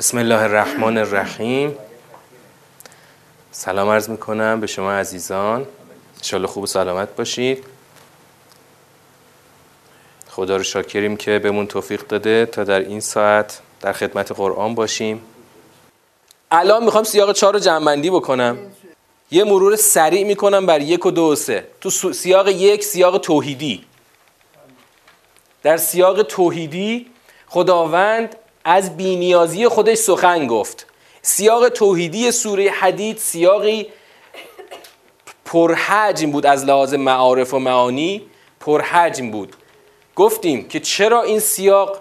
بسم الله الرحمن الرحیم. سلام عرض می‌کنم به شما عزیزان. انشالله خوب و سلامت باشید. خدا رو شاکریم که بهمون توفیق داده تا در این ساعت در خدمت قرآن باشیم. الان می‌خوام سیاق چهار رو جمعبندی بکنم. یه مرور سریع می‌کنم بر یک و دو و سه. تو سیاق یک سیاق توحیدی. در سیاق توحیدی خداوند از بینیازی خودش سخن گفت. سیاق توحیدی سوره حدید سیاقی پرحجم بود از لحاظ معارف و معانی پرحجم بود. گفتیم که چرا این سیاق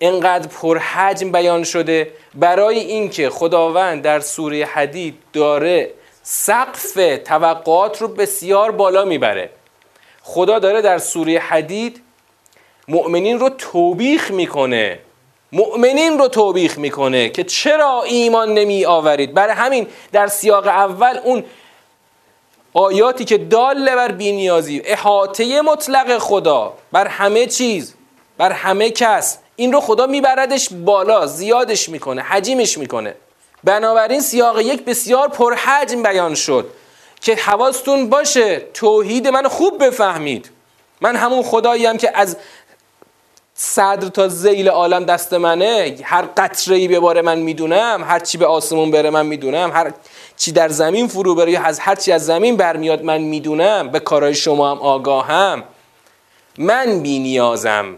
انقدر پرحجم بیان شده؟ برای اینکه خداوند در سوره حدید داره سقف توقعات رو بسیار بالا می‌بره. خدا داره در سوره حدید مؤمنین رو توبیخ می‌کنه. مؤمنین رو توبیخ می‌کنه که چرا ایمان نمی آورید؟ برای همین در سیاق اول اون آیاتی که داله بر بینیازی احاطه مطلق خدا بر همه چیز بر همه کس این رو خدا میبردش بالا زیادش می‌کنه حجیمش می‌کنه. بنابراین سیاق یک بسیار پرحجم بیان شد که حواستون باشه توحید من خوب بفهمید. من همون خداییم که از صدر تا زیل عالم دست منه هر قطره ای به باره من می‌دونم هر چی به آسمون بره من می‌دونم هر چی در زمین فرو بره یا از هر چی از زمین برمیاد من می‌دونم به کارهای شما هم آگاهم. من بی نیازم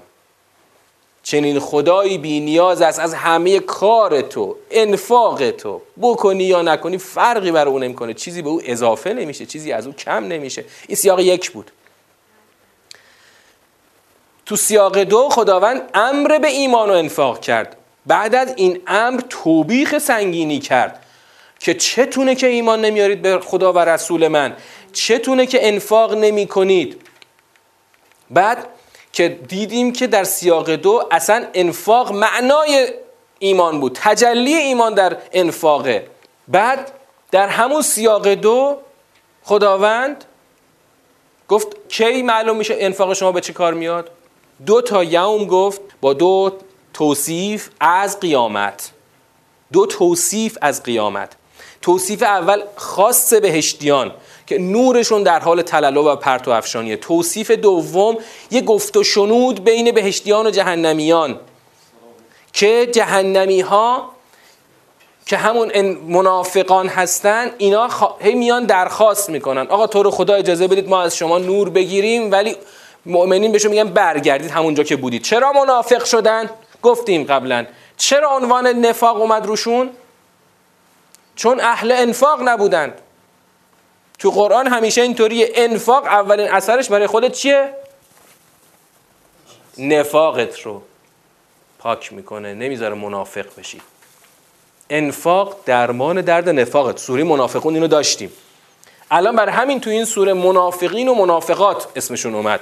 چنین خدایی بی نیاز است از همه کار تو انفاق تو. بکنی یا نکنی فرقی بر اون نمی‌کنه. چیزی به او اضافه نمیشه چیزی از او کم نمیشه. این سیاق یک بود. تو سیاق دو خداوند امر به ایمان و انفاق کرد. بعد از این امر توبیخ سنگینی کرد که چتونه که ایمان نمیارید به خدا و رسول من چتونه که انفاق نمی کنید بعد که دیدیم که در سیاق دو اصلا انفاق معنای ایمان بود تجلی ایمان در انفاقه. بعد در همون سیاق دو خداوند گفت کی معلوم میشه انفاق شما به چه کار میاد؟ دو تا یوم گفت با دو توصیف از قیامت. دو توصیف از قیامت. توصیف اول خاص بهشتیان که نورشون در حال تلالو و پرتو افشانیه. توصیف دوم یه گفت و شنود بین بهشتیان و جهنمیان که جهنمی ها که همون منافقان هستن اینا هی میان درخواست می‌کنن. آقا تو رو خدا اجازه بدید ما از شما نور بگیریم ولی مؤمنین بهشون میگن برگردید همونجا که بودید. چرا منافق شدن؟ گفتیم قبلا. چرا عنوان نفاق اومد روشون؟ چون اهل انفاق نبودند تو قرآن همیشه اینطوریه. انفاق اولین اثرش برای خودت چیه؟ نفاقت رو پاک می‌کنه. نمی‌ذاره منافق بشی. انفاق درمان درد نفاقت. سوره منافقون اینو داشتیم. الان بر همین تو این سوره منافقین و منافقات اسمشون اومد.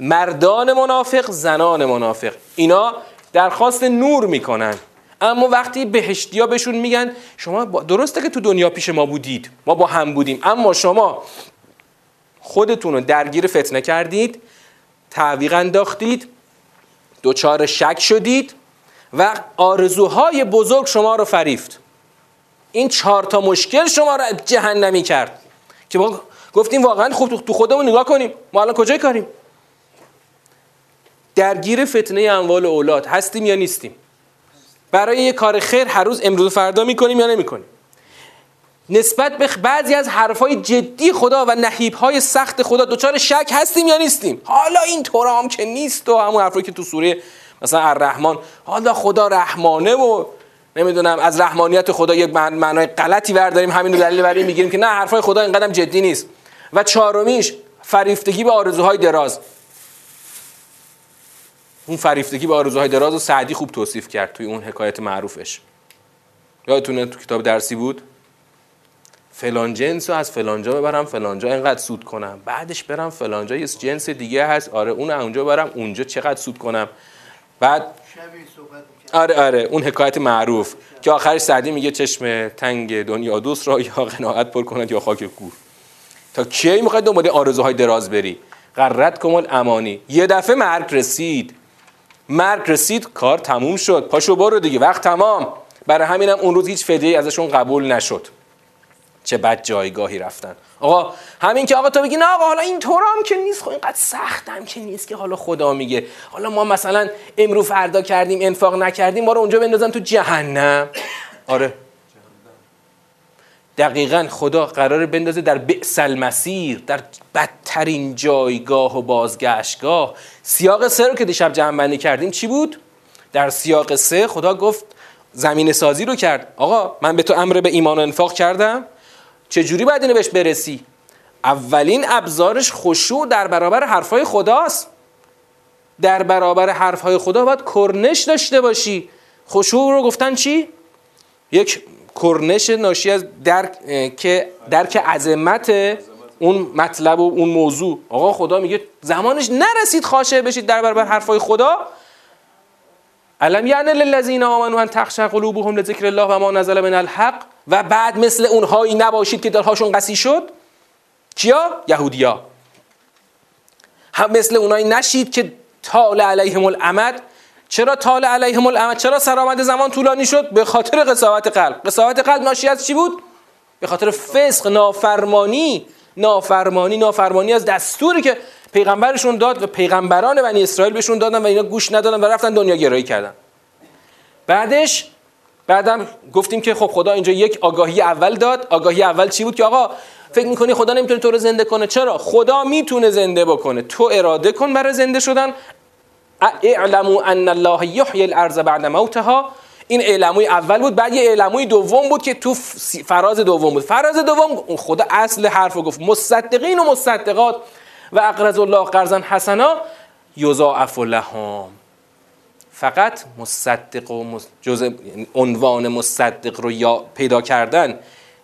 مردان منافق زنان منافق. اینا درخواست نور می‌کنن. اما وقتی بهشتیا بهشون میگن شما درسته که تو دنیا پیش ما بودید. ما با هم بودیم. اما شما خودتون رو درگیر فتنه کردید تعویق انداختید دوچار شک شدید و آرزوهای بزرگ شما رو فریفت. این چهار تا مشکل شما رو جهنمی کرد. که ما گفتیم واقعا خوب تو خودمون نگاه کنیم. ما الان کجای کاریم؟ درگیر فتنه اموال اولاد هستیم یا نیستیم؟ برای یه کار خیر هر روز امروز و فردا می‌کنیم یا نمی‌کنیم؟ نسبت به بعضی از حرفهای جدی خدا و نحیبهای سخت خدا دچار شک هستیم یا نیستیم؟ حالا این طور هم که نیست و همون حرفایی که تو سوره مثلا الرحمن حالا خدا رحمانه و نمی‌دونم از رحمانیت خدا یک معنای غلطی برداریم همین رو دلیل برای می‌گیریم که نه حرفای خدا اینقدر جدی نیست. و چهارمیش فریفتگی به آرزوهای دراز. اون فریفتگی به آرزوهای دراز و سعدی خوب توصیف کرد توی اون حکایت معروفش. یادتونه تو کتاب درسی بود؟ فلان جنس رو از فلانجا ببرم فلانجا اینقدر سود کنم. بعدش برم فلانجا یه جنس دیگه هست. آره اون اونجا برم اونجا چقدر سود کنم. بعد آره آره اون حکایت معروف. که آخرش سعدی میگه چشم تنگ دنیا دوست را یا قناعت پر کند یا خاک کور تا کی می‌خواد دنبال آرزوهای دراز بری؟ قررت کمال امانی. یه دفعه مرگ رسید. مرگ رسید کار تموم شد. پاشو برو دیگه وقت تمام. برای همینم اون روز هیچ فدیه ازشون قبول نشد. چه بد جایگاهی رفتن. آقا همین که آقا تو بگی نه آقا حالا این هم که نیست خب اینقدر سختم که نیست که حالا خدا میگه. حالا ما مثلا امرو فردا کردیم انفاق نکردیم ما رو اونجا بندازن تو جهنم. آره. دقیقا خدا قرار بندازه در بئس المسیر در بدترین جایگاه و بازگشتگاه. سیاق سه رو که دیشب جمع بندی کردیم چی بود؟ در سیاق سه خدا گفت زمین سازی رو کرد. آقا من به تو امر به ایمان و انفاق کردم. چجوری باید اینو بهش برسی؟ اولین ابزارش خشوع در برابر حرفهای خداست. در برابر حرفهای خدا باید کرنش داشته باشی. خشوع رو گفتن چی؟ یک کرنش ناشی از درک که درک عظمت اون مطلب و اون موضوع. آقا خدا میگه زمانش نرسید خاشه بشید در برابر حرفای خدا. علم یعنی للذین آمنوا ان تخشع قلوبهم لذکر الله و ما نزل من الحق. و بعد مثل اونهایی نباشید که دلهاشون قسی شد. کیا؟ یهودیا. هم مثل اونهایی نشید که طال علیهم الامد چرا طال علیهم الامد چرا سرآمد زمان طولانی شد؟ به خاطر قساوت قلب. قساوت قلب ناشی از چی بود؟ به خاطر فسق نافرمانی. نافرمانی نافرمانی از دستوری که پیغمبرشون داد و پیغمبران بنی اسرائیل بهشون دادن و اینا گوش ندادن و رفتن دنیا گرایی کردن. بعدش بعدم گفتیم که خب خدا اینجا یک آگاهی اول داد. آگاهی اول چی بود که آقا فکر می‌کنی خدا نمی‌تونه تو رو زنده کنه؟ چرا؟ خدا می‌تونه زنده بکنه. تو اراده کن برای زنده شدن. اعلموا ان الله یحیی الارض بعد موتها. این اعلموی اول بود بعد یه اعلموی دوم بود که تو فراز دوم بود. فراز دوم خدا اصل حرف گفت. مصدقین و مصدقات و اقرض الله قرضا حسنا یضاعف لهم. فقط مصدق و جز یعنی عنوان مصدق رو یا پیدا کردن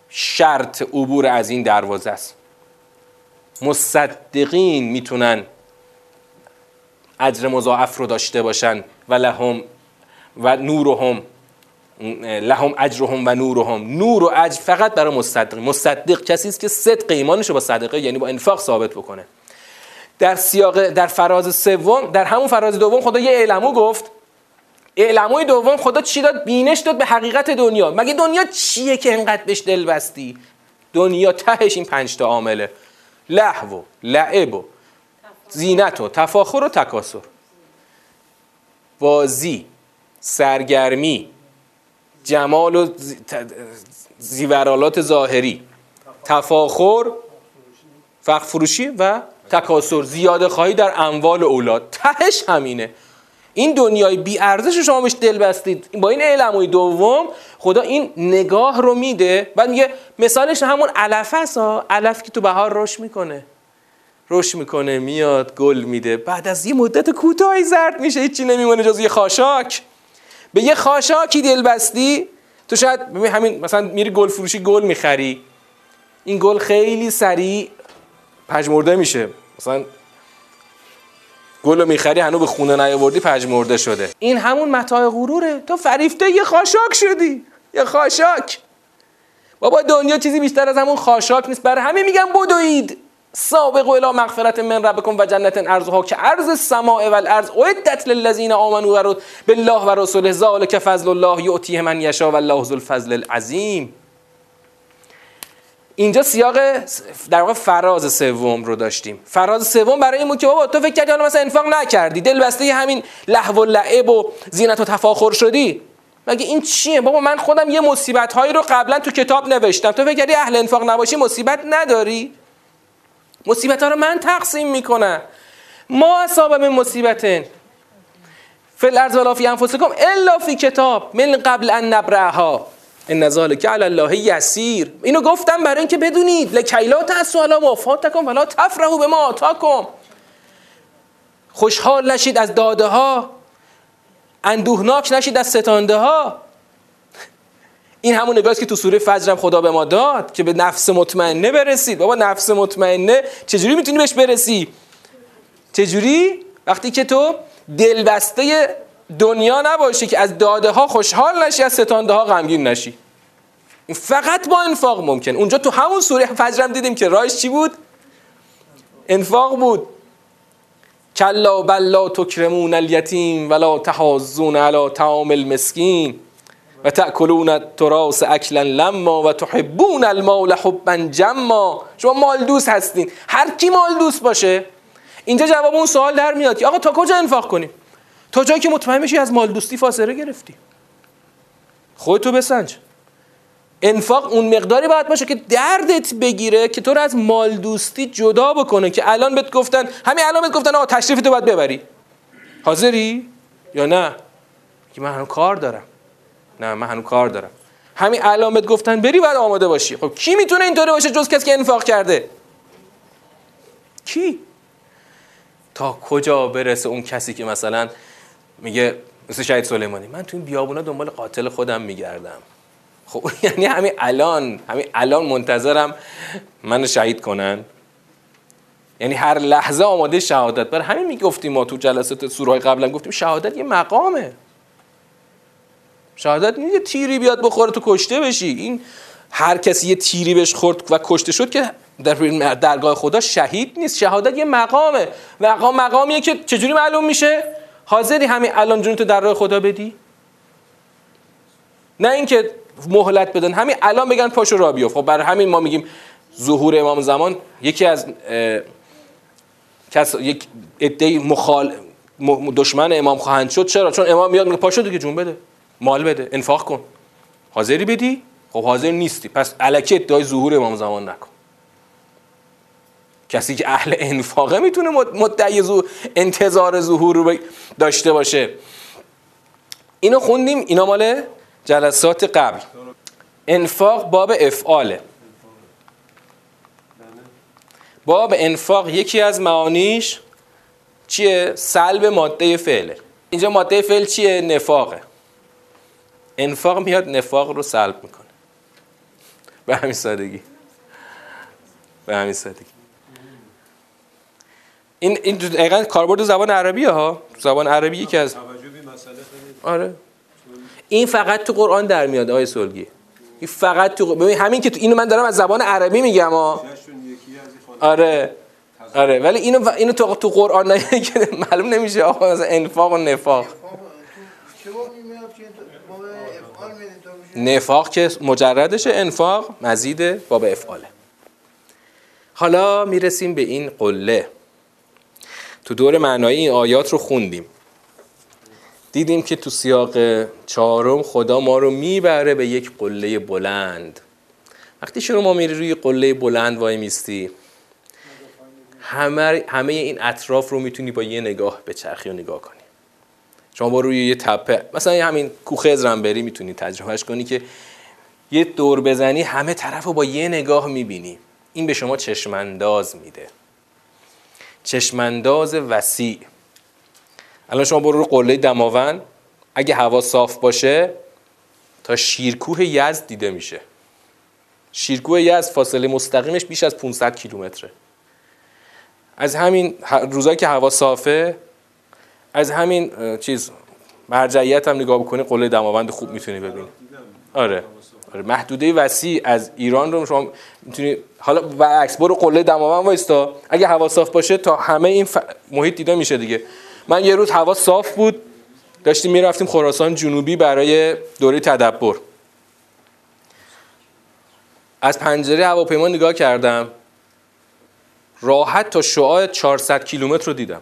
شرط عبور از این دروازه است. مصدقین می‌تونن اجر مضاعف رو داشته باشن و لهم و نورهم لهم اجرهم و نورهم. نور و اجر فقط برای مصدق. مصدق کسی است که صدق ایمانش رو با صدقه یعنی با انفاق ثابت بکنه. در سیاق در فراز سوم در همون فراز دوم خدا یه اعلمو گفت. اعلموی دوم خدا چی داد؟ بینش داد به حقیقت دنیا. مگه دنیا چیه که انقدر بهش دل بستی دنیا تهش این پنج تا عامله. لحو و لعب و زینت و تفاخر و تکاسر بازی سرگرمی جمال و زیورالات ظاهری. تفاخر فخر فروشی و تکاسر زیاده خواهی در اموال اولاد. تهش همینه. این دنیای بی ارزش شما بهش دل بستید. با این علموی دوم خدا این نگاه رو میده. بعد میگه مثالش همون علف ها علف که تو بهار رشد می‌کنه. رشد می‌کنه میاد گل میده. بعد از یه مدت کوتاهی زرد میشه هیچی نمیمونه جز یه خاشاک. به یه خاشاکی دل بستی تو شاید همین مثلا میری گل فروشی گل می‌خری. این گل خیلی سریع پژمرده میشه. مثلا گل رو می‌خری هنو به خونه نیاوردی پژمرده شده. این همون متاع غروره. تو فریفته یه خاشاک شدی. یه خاشاک. بابا دنیا چیزی بیشتر از همون خاشاک نیست. برای همه میگن بدوید. سابق الی مغفرت من ربکم و جنت ارزها که ارز السماء و الارض اعدت للذین آمنوا و بالله و رسوله. ذلک فضل الله یؤتیه من یشاء والله ذو الفضل العظیم. اینجا سیاق در واقع فراز سوم رو داشتیم. فراز سوم برای این بود که بابا تو فکر کردی حالا مثلا انفاق نکردی. دل بسته همین لهو و لعب و زینت و تفاخر شدی. مگه این چیه؟ بابا من خودم یه مصیبت هایی رو قبلا تو کتاب نوشتم. تو فکر کردی اهل انفاق نباشی؟ مصیبت نداری؟ مصیبت ها رو من تقسیم می‌کنم. ما اصابه من مصیبتن فل ارز ولا فی انفسکم الا فی کتاب من قبل ان نبرها ان ذالک علی الله یسیر. اینو گفتم برای اینکه بدونید. لکیلا تاسو علی ما فاتکم ولا تفرحوا بما آتاکم. خوشحال نشید از داده ها اندوهناک نشید از ستانده ها این همون نگاهی که تو سوره فجر خدا به ما داد که به نفس مطمئنه برسید. بابا نفس مطمئنه. چجوری می‌تونی بهش برسی؟ چجوری؟ وقتی که تو دلبسته دنیا نباشی که از داده ها خوشحال نشی از ستانده ها غمگین نشی. فقط با انفاق ممکن. اونجا تو همون سوره فجرم دیدیم که راهش چی بود؟ انفاق بود. کلا بلا تکرمون الیتیم ولا تحازون علی طعام المسکین. و تأکلون التراث اکلا لما و تحبون المال حبا جما. شما مال دوست هستین. هر کی مال دوست باشه. اینجا جواب اون سوال در میاد آقا تا کجا انفاق کنیم؟ تا جایی که مطمئن میشی از مال دوستی فاصله گرفتی. خودتو بسنج. انفاق اون مقداری باید باشه که دردت بگیره که تو رو از مال دوستی جدا بکنه که الان بهت گفتن همین الان بهت گفتن آقا تشریف تو باید ببری. حاضری؟ یا نه؟ که من کار دارم. نه من هنوز کار دارم. همین بهت گفتن بری باید آماده باشی. خب کی می‌تونه اینطوری باشه جز کسی که انفاق کرده؟ کی؟ تا کجا برسه اون کسی که مثلا میگه مثل شهید سلیمانی من تو این بیابونا دنبال قاتل خودم میگردم. خب یعنی همین الان همین الان منتظرم منو شهید کنن. یعنی هر لحظه آماده شهادت. برای همین می‌گفتیم ما تو جلسات سورهای قبلا گفتیم شهادت یه مقامه. شهادت یه تیری بیاد بخوره تو کشته بشی. این هر کسی یه تیری بهش خورد و کشته شد که در درگاه خدا شهید نیست. شهادت یه مقامه. مقام مقامیه که چجوری معلوم میشه؟ حاضری همین الان جون تو در راه خدا بدی؟ نه اینکه مهلت بدن. همین الان بگن پاشو را بیفت. خب برای همین ما میگیم ظهور امام زمان یکی از کس یک عده مخال دشمن امام خواهند شد. چرا؟ چون امام میاد میگه پاشو دیگه جون بده. مال بده انفاق کن. حاضری بدی؟ خب حاضر نیستی. پس الکی ادعای ظهور امام زمان نکن. کسی که اهل انفاقه می‌تونه مدعی انتظار ظهور رو داشته باشه. اینو خوندیم. اینا مال جلسات قبل. انفاق باب افعاله. باب انفاق یکی از معانیش چیه؟ سلب ماده فعله. اینجا ماده فعل چیه؟ نفاقه. انفاق میاد نفاق رو سلب می‌کنه. به همین سادگی. به همین سادگی. این این دقیقا کاربرد زبان عربیه ها. زبان عربی یکی از آره. این فقط تو قرآن در میاد آیه سلگی. این فقط تو ببین همین که تو اینو من دارم از زبان عربی میگم ها آره. آره. ولی اینو اینو تو تو قرآن معلوم نمیشه آقا مثلا انفاق و نفاق. نفاق که مجردشه انفاق مزید باب افعاله. حالا می‌رسیم به این قله. تو دور معنایی این آیات رو خوندیم. دیدیم که تو سیاق چهارم خدا ما رو می‌بره به یک قله بلند. وقتی شما میری روی قله بلند وای میستی همه, همه این اطراف رو می‌تونی با یه نگاه به چرخی و نگاه کنی. شما روی یه تپه. مثلا همین کوخه بری می‌تونی تجربهش کنی که یه دور بزنی همه طرف رو با یه نگاه می‌بینی. این به شما چشمانداز میده. چشمانداز وسیع. الان شما برو رو قله دماوند. اگه هوا صاف باشه تا شیرکوه یزد دیده میشه. شیرکوه یزد فاصله مستقیمش بیش از 500 کیلومتره. از همین روزایی که هوا صافه از همین چیز مرجعیت هم نگاه بکنی قله دماوند خوب می‌تونی ببینی. آره. آره محدوده وسیع از ایران رو شما می‌تونی حالا برعکس برو قله دماوند وایستا. اگه هوا صاف باشه تا همه این محیط دیده میشه دیگه. من یه روز هوا صاف بود داشتیم می‌رفتیم خراسان جنوبی برای دوره تدبر. از پنجره هواپیما نگاه کردم راحت تا شعاع 400 کیلومتر رو دیدم.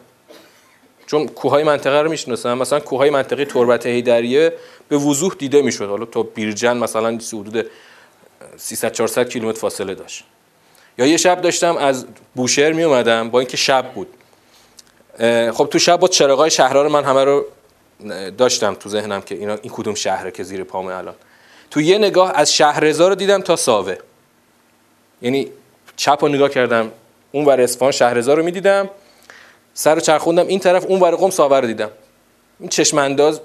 چون کوههای منطقه رو می‌شناسم مثلا کوههای منطقه تربت هیدریه به وضوح دیده می‌شد. حالا تا بیرجن مثلا حدود 300 400 کیلومتر فاصله داشت. یا یه شب داشتم از بوشهر می اومدم با اینکه شب بود. خب تو شب با چراغای شهرها رو من همه رو داشتم تو ذهنم که اینا این کدوم شهره که زیر پامه الان. تو یه نگاه از شهرزا رو دیدم تا ساوه. یعنی چپ رو نگاه کردم اون ور اصفهان شهرزا رو می‌دیدم. سر چرخوندم این طرف اون ور قم ساوه رو دیدم. این چشم انداز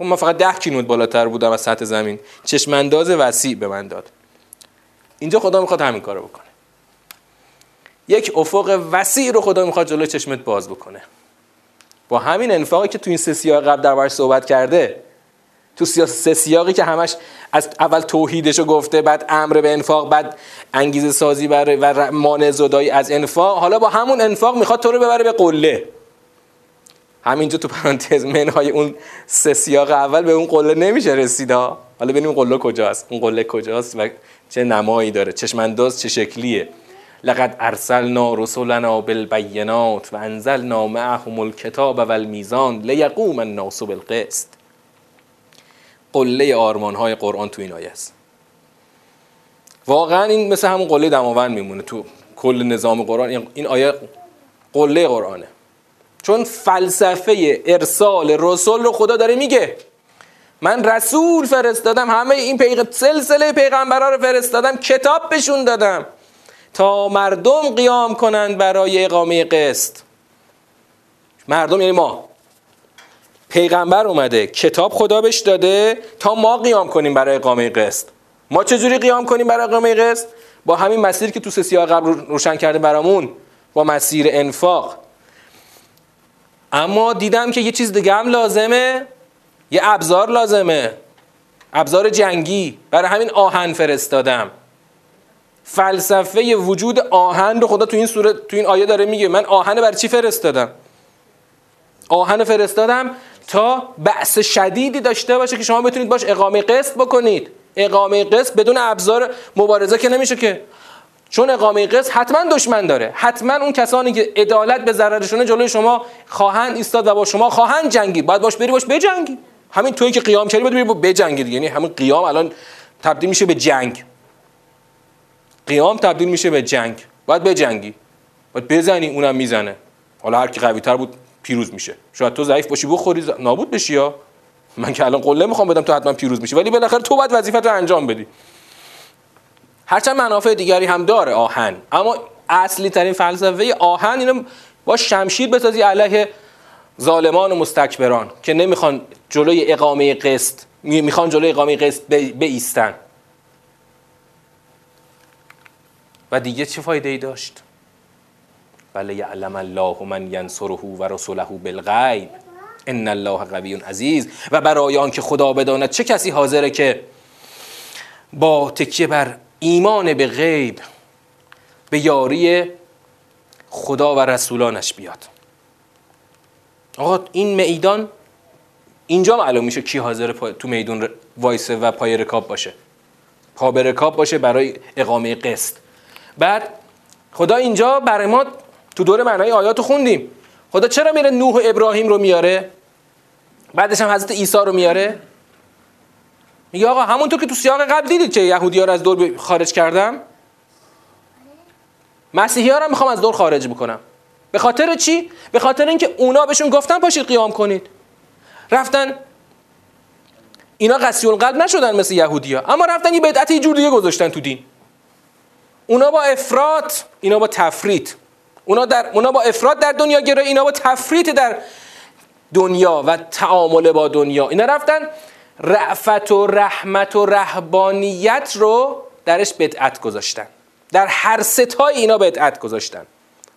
من فقط ده کیلومتر بالاتر بودم از سطح زمین. چشم انداز وسیع به من داد. اینجا خدا می‌خواد همین کارو بکنه. یک افق وسیع رو خدا می‌خواد جلوی چشمت باز بکنه. با همین انفاقی که تو این سه سیاق قبل دربارش صحبت کرده تو سه سیاقی که همش از اول توحیدش گفته بعد امر به انفاق بعد انگیزه سازی برای و مانع زدایی از انفاق. حالا با همون انفاق می‌خواد تو رو ببره به قله. همینجا تو پرانتز منهای اون سه سیاق اول به اون قله نمیشه رسیدا حالا ببینیم قله کجاست. اون قله کجاست و چه نمایی داره چشمانداز چه شکلیه. لقد ارسلنا رسلنا بالبینات و انزلنا معهم الکتاب و المیزان لیقوم الناس بالقسط. قله آرمان های قرآن تو این آیه است. واقعا این مثل همون قله دماوند میمونه تو کل نظام قرآن. این آیه قله قرآنه. چون فلسفه ارسال رسول رو خدا داره میگه. من رسول فرستادم همه این پیغ... سلسله پیغمبرا رو فرستادم کتاب بهشون دادم تا مردم قیام کنند برای اقامه قسط. مردم یعنی ما. پیغمبر اومده کتاب خدا بهش داده تا ما قیام کنیم برای اقامه قسط. ما چجوری قیام کنیم برای اقامه قسط؟ با همین مسیر که تو سه قبل روشن کرده برامون با مسیر انفاق. اما دیدم که یه چیز دیگه هم لازمه یه ابزار لازمه. ابزار جنگی. برای همین آهن فرستادم. فلسفه وجود آهن رو خدا تو این صورت تو این آیه داره میگه. من آهن بر چی فرستادم؟ آهن فرستادم تا بحث شدیدی داشته باشه که شما بتونید باش اقامه قسط بکنید. اقامه قسط بدون ابزار مبارزه که نمیشه که. چون اقامه قسط حتما دشمن داره. حتما اون کسانی که عدالت به ضررشونه جلوی شما خواهند ایستاد و با شما خواهند جنگی باید باش بری باش بجنگی. همین تویی که قیام کردی باید بری بجنگی یعنی همین قیام الان تبدیل میشه به جنگ. قیام تبدیل میشه به جنگ. باید بجنگی. باید بزنی اونم می‌زنه. حالا هر کی قوی تر بود پیروز میشه. شاید تو ضعیف باشی بخوری نابود بشی یا؟ من که الان قله می‌خوام بدم تو حتما پیروز میشی. ولی بالاخره تو باید وظیفت رو انجام بدی. هرچند منافع دیگری هم داره آهن. اما اصلی ترین فلسفه آهن اینو با شمشیر بسازی علیه ظالمان و مستکبران که نمی‌خوان جلوی اقامه قسط می‌خوان جلوی اقامه قسط بیستن. و دیگه چه فایده ای داشت؟ بله یعلم الله من ینصره و رسوله بالغیب. ان الله قوی عزیز. و برای آنکه خدا بداند چه کسی حاضره که با تکیه بر ایمان به غیب به یاری خدا و رسولانش بیاد؟ آقا این میدان اینجا معلوم میشه کی حاضر تو میدون وایسه و پای رکاب باشه. پا به رکاب باشه برای اقامه قسط. بعد خدا اینجا برای ما تو دور معنای آیات خوندیم. خدا چرا میره نوح و ابراهیم رو میاره؟ بعدش هم حضرت عیسی رو میاره؟ میگه آقا همونطور که تو سیاق قبل دیدید که یهودی ها رو از دور خارج کردم؟ مسیحی ها رو می‌خوام از دور خارج بکنم. به خاطر چی؟ به خاطر اینکه اونا بهشون گفتن پاشید قیام کنید. رفتن اینا قسی قلب نشدن مثل یهودی ها. اما رفتن یه بدعت یه جور دیگه گذاشتن تو دین. اونا با افراد اینا با تفرید اونا, در، اونا با افراد در دنیا گرایی اینا با تفرید در دنیا و تعامل با دنیا. اینا رفتن رعفت و رحمت و رهبانیت رو درش بدعت گذاشتن. در هر ستای اینا بدعت گذاشتن.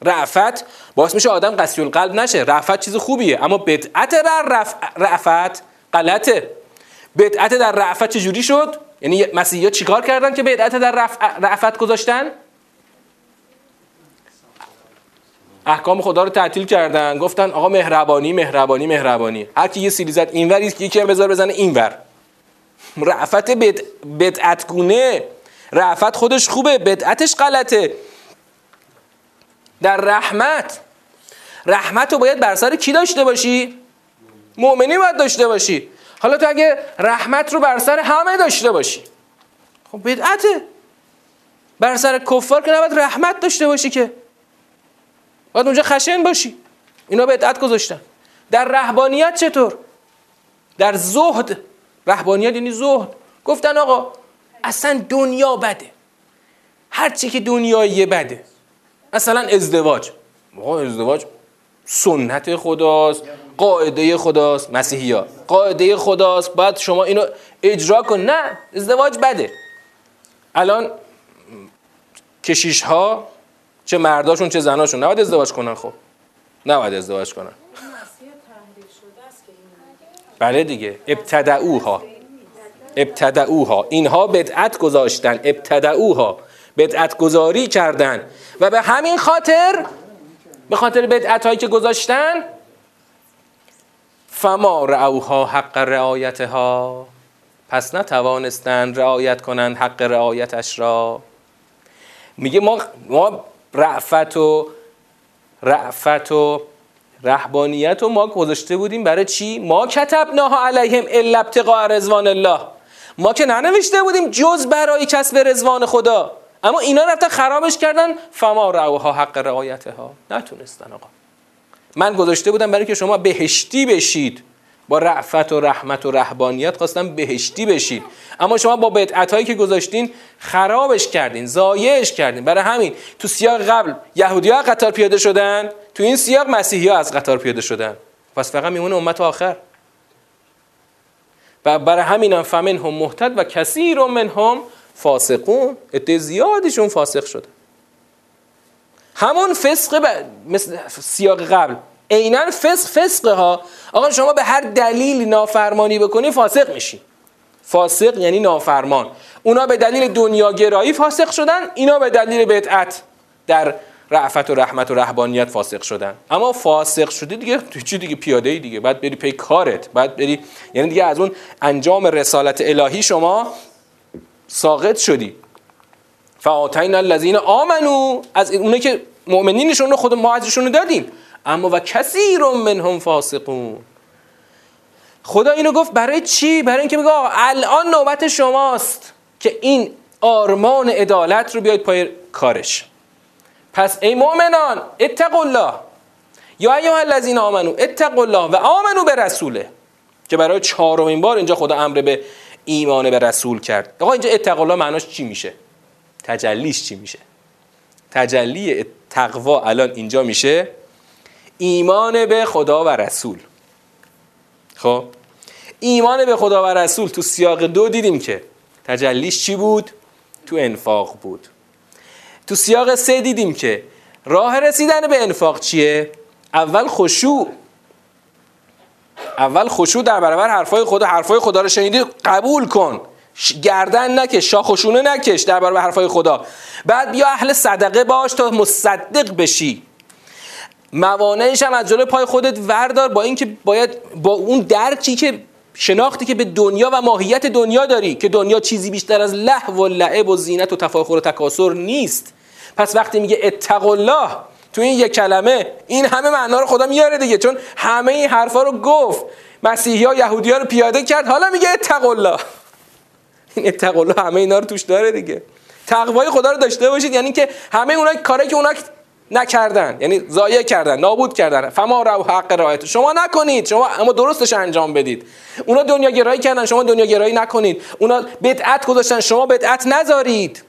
رعفت باعث میشه آدم قسی القلب نشه. رعفت چیز خوبیه اما بدعت در رف... رعفت غلطه. بدعت در رعفت چجوری شد؟ یعنی مسیحی ها چیکار کردن که بدعت در رف... رعفت گذاشتن؟ احکام خدا رو تعطیل کردن. گفتن آقا مهربانی مهربانی مهربانی. هر کی یه سیلی زد اینور یکی هم بذار بزنه اینور. رعفت بد... بدعت گونه رعفت خودش خوبه بدعتش غلطه. در رحمت. رحمت رو باید بر سر کی داشته باشی؟ مؤمنی باید داشته باشی. حالا تو اگه رحمت رو بر سر همه داشته باشی. خب بدعته. بر سر کفار که نباید رحمت داشته باشی که. باید اونجا خشن باشی. اینا بدعت گذاشتن. در رهبانیت چطور؟ در زهد. رهبانیت یعنی زهد. گفتن آقا اصلا دنیا بده. هرچی که دنیایی بده. مثلا ازدواج. آقا ازدواج سنت خداست قاعده خداست مسیحی ها قاعده خداست. باید شما اینو اجرا کن. نه ازدواج بده. الان کشیش ها چه مرداشون چه زناشون. نباید ازدواج کنن خب. نباید ازدواج کنن. بله دیگه. ابتدعوها. ابتدعوها. اینها بدعت گذاشتن. ابتدعوها. بدعت گذاری کردن. و به همین خاطر به خاطر بدعت هایی که گذاشتن فما رعوها حق رعایتها. پس نتوانستند رعایت کنند حق رعایتش را. میگه ما ما رعفت و رعفت و رهبانیت و ما گذاشته بودیم برای چی؟ ما کتبناها علیهم الا ابتغاء رضوان الله. ما که ننوشته بودیم جز برای کسب رضوان خدا. اما اینا رفتن خرابش کردن. فما رعوها حق رعایتها. نتونستن آقا. من گذاشته بودم برای که شما بهشتی بشید. با رعفت و رحمت و رهبانیت خواستم بهشتی بشید اما شما با بدعت هایی که گذاشتین خرابش کردین زایش کردین. برای همین تو سیاق قبل یهودی ها قطار پیاده شدن تو این سیاق مسیحی ها از قطار پیاده شدن. پس فقط میمونه امت آخر. و برای همین هم فمن هم محتد و کثیر من هم فاسقون. عده زیادشون فاسق شده. همون فسق ب... مثل سیاق قبل. عینا فسق فسقه ها آقا شما به هر دلیل نافرمانی بکنی فاسق میشی. فاسق یعنی نافرمان. اونا به دلیل دنیاگرایی فاسق شدن اینا به دلیل بدعت در رعفت و رحمت و رهبانیت فاسق شدن. اما فاسق شدی دیگه چی دیگه؟ پیاده ای دیگه. بعد بری پی کارت. بعد بری یعنی دیگه از اون انجام رسالت الهی شما ساقط شدی. فآتینا الذین آمنو از اونه که مؤمنینشون رو خود ما ازشون دادیم. اما و کثیر منهم فاسقون. خدا اینو گفت برای چی؟ برای اینکه بگه الان نوبت شماست که این آرمان عدالت رو بیاید پای کارش. پس ای مؤمنان اتقوا الله. یا ایها الذین آمنو اتقوا الله و آمنو به رسوله. که برای چهارمین بار اینجا خدا امر به ایمان به رسول کرد. آقا اینجا اتقوا الله معناش چی میشه؟ تجلیش چی میشه؟ تجلی تقوا الان اینجا میشه. ایمان به خدا و رسول. خب؟ ایمان به خدا و رسول تو سیاق دو دیدیم که تجلیش چی بود؟ تو انفاق بود. تو سیاق سه دیدیم که راه رسیدن به انفاق چیه؟ اول خشوع. اول خشوع در برابر حرفای خدا حرفای خدا رو شنیدی قبول کن. گردن نکش شاخشونه نکش در برابر حرفای خدا. بعد بیا اهل صدقه باش تا مصدق بشی. موانعش هم از جلوی پای خودت وردار با اینکه باید با اون درکی که شناختی که به دنیا و ماهیت دنیا داری که دنیا چیزی بیشتر از له و لعب و زینت و تفاخر و تکاسر نیست. پس وقتی میگه اتق الله تو این یک کلمه این همه معنا رو خدا میاره دیگه چون همه این حرفا رو گفت. مسیحی ها یهودی ها رو پیاده کرد حالا میگه اتق الله. این اتق الله همه اینا رو توش داره دیگه. تقوای خدا رو داشته باشید یعنی که همه اونایی کاری که اونا نکردن. یعنی ضایع کردن نابود کردن. فما رو حق رایت شما نکنید. شما اما درستش انجام بدید. اونا دنیا گرایی کردن شما دنیا گرایی نکنید. اونا بدعت گذاشتن شما بدعت نذارید.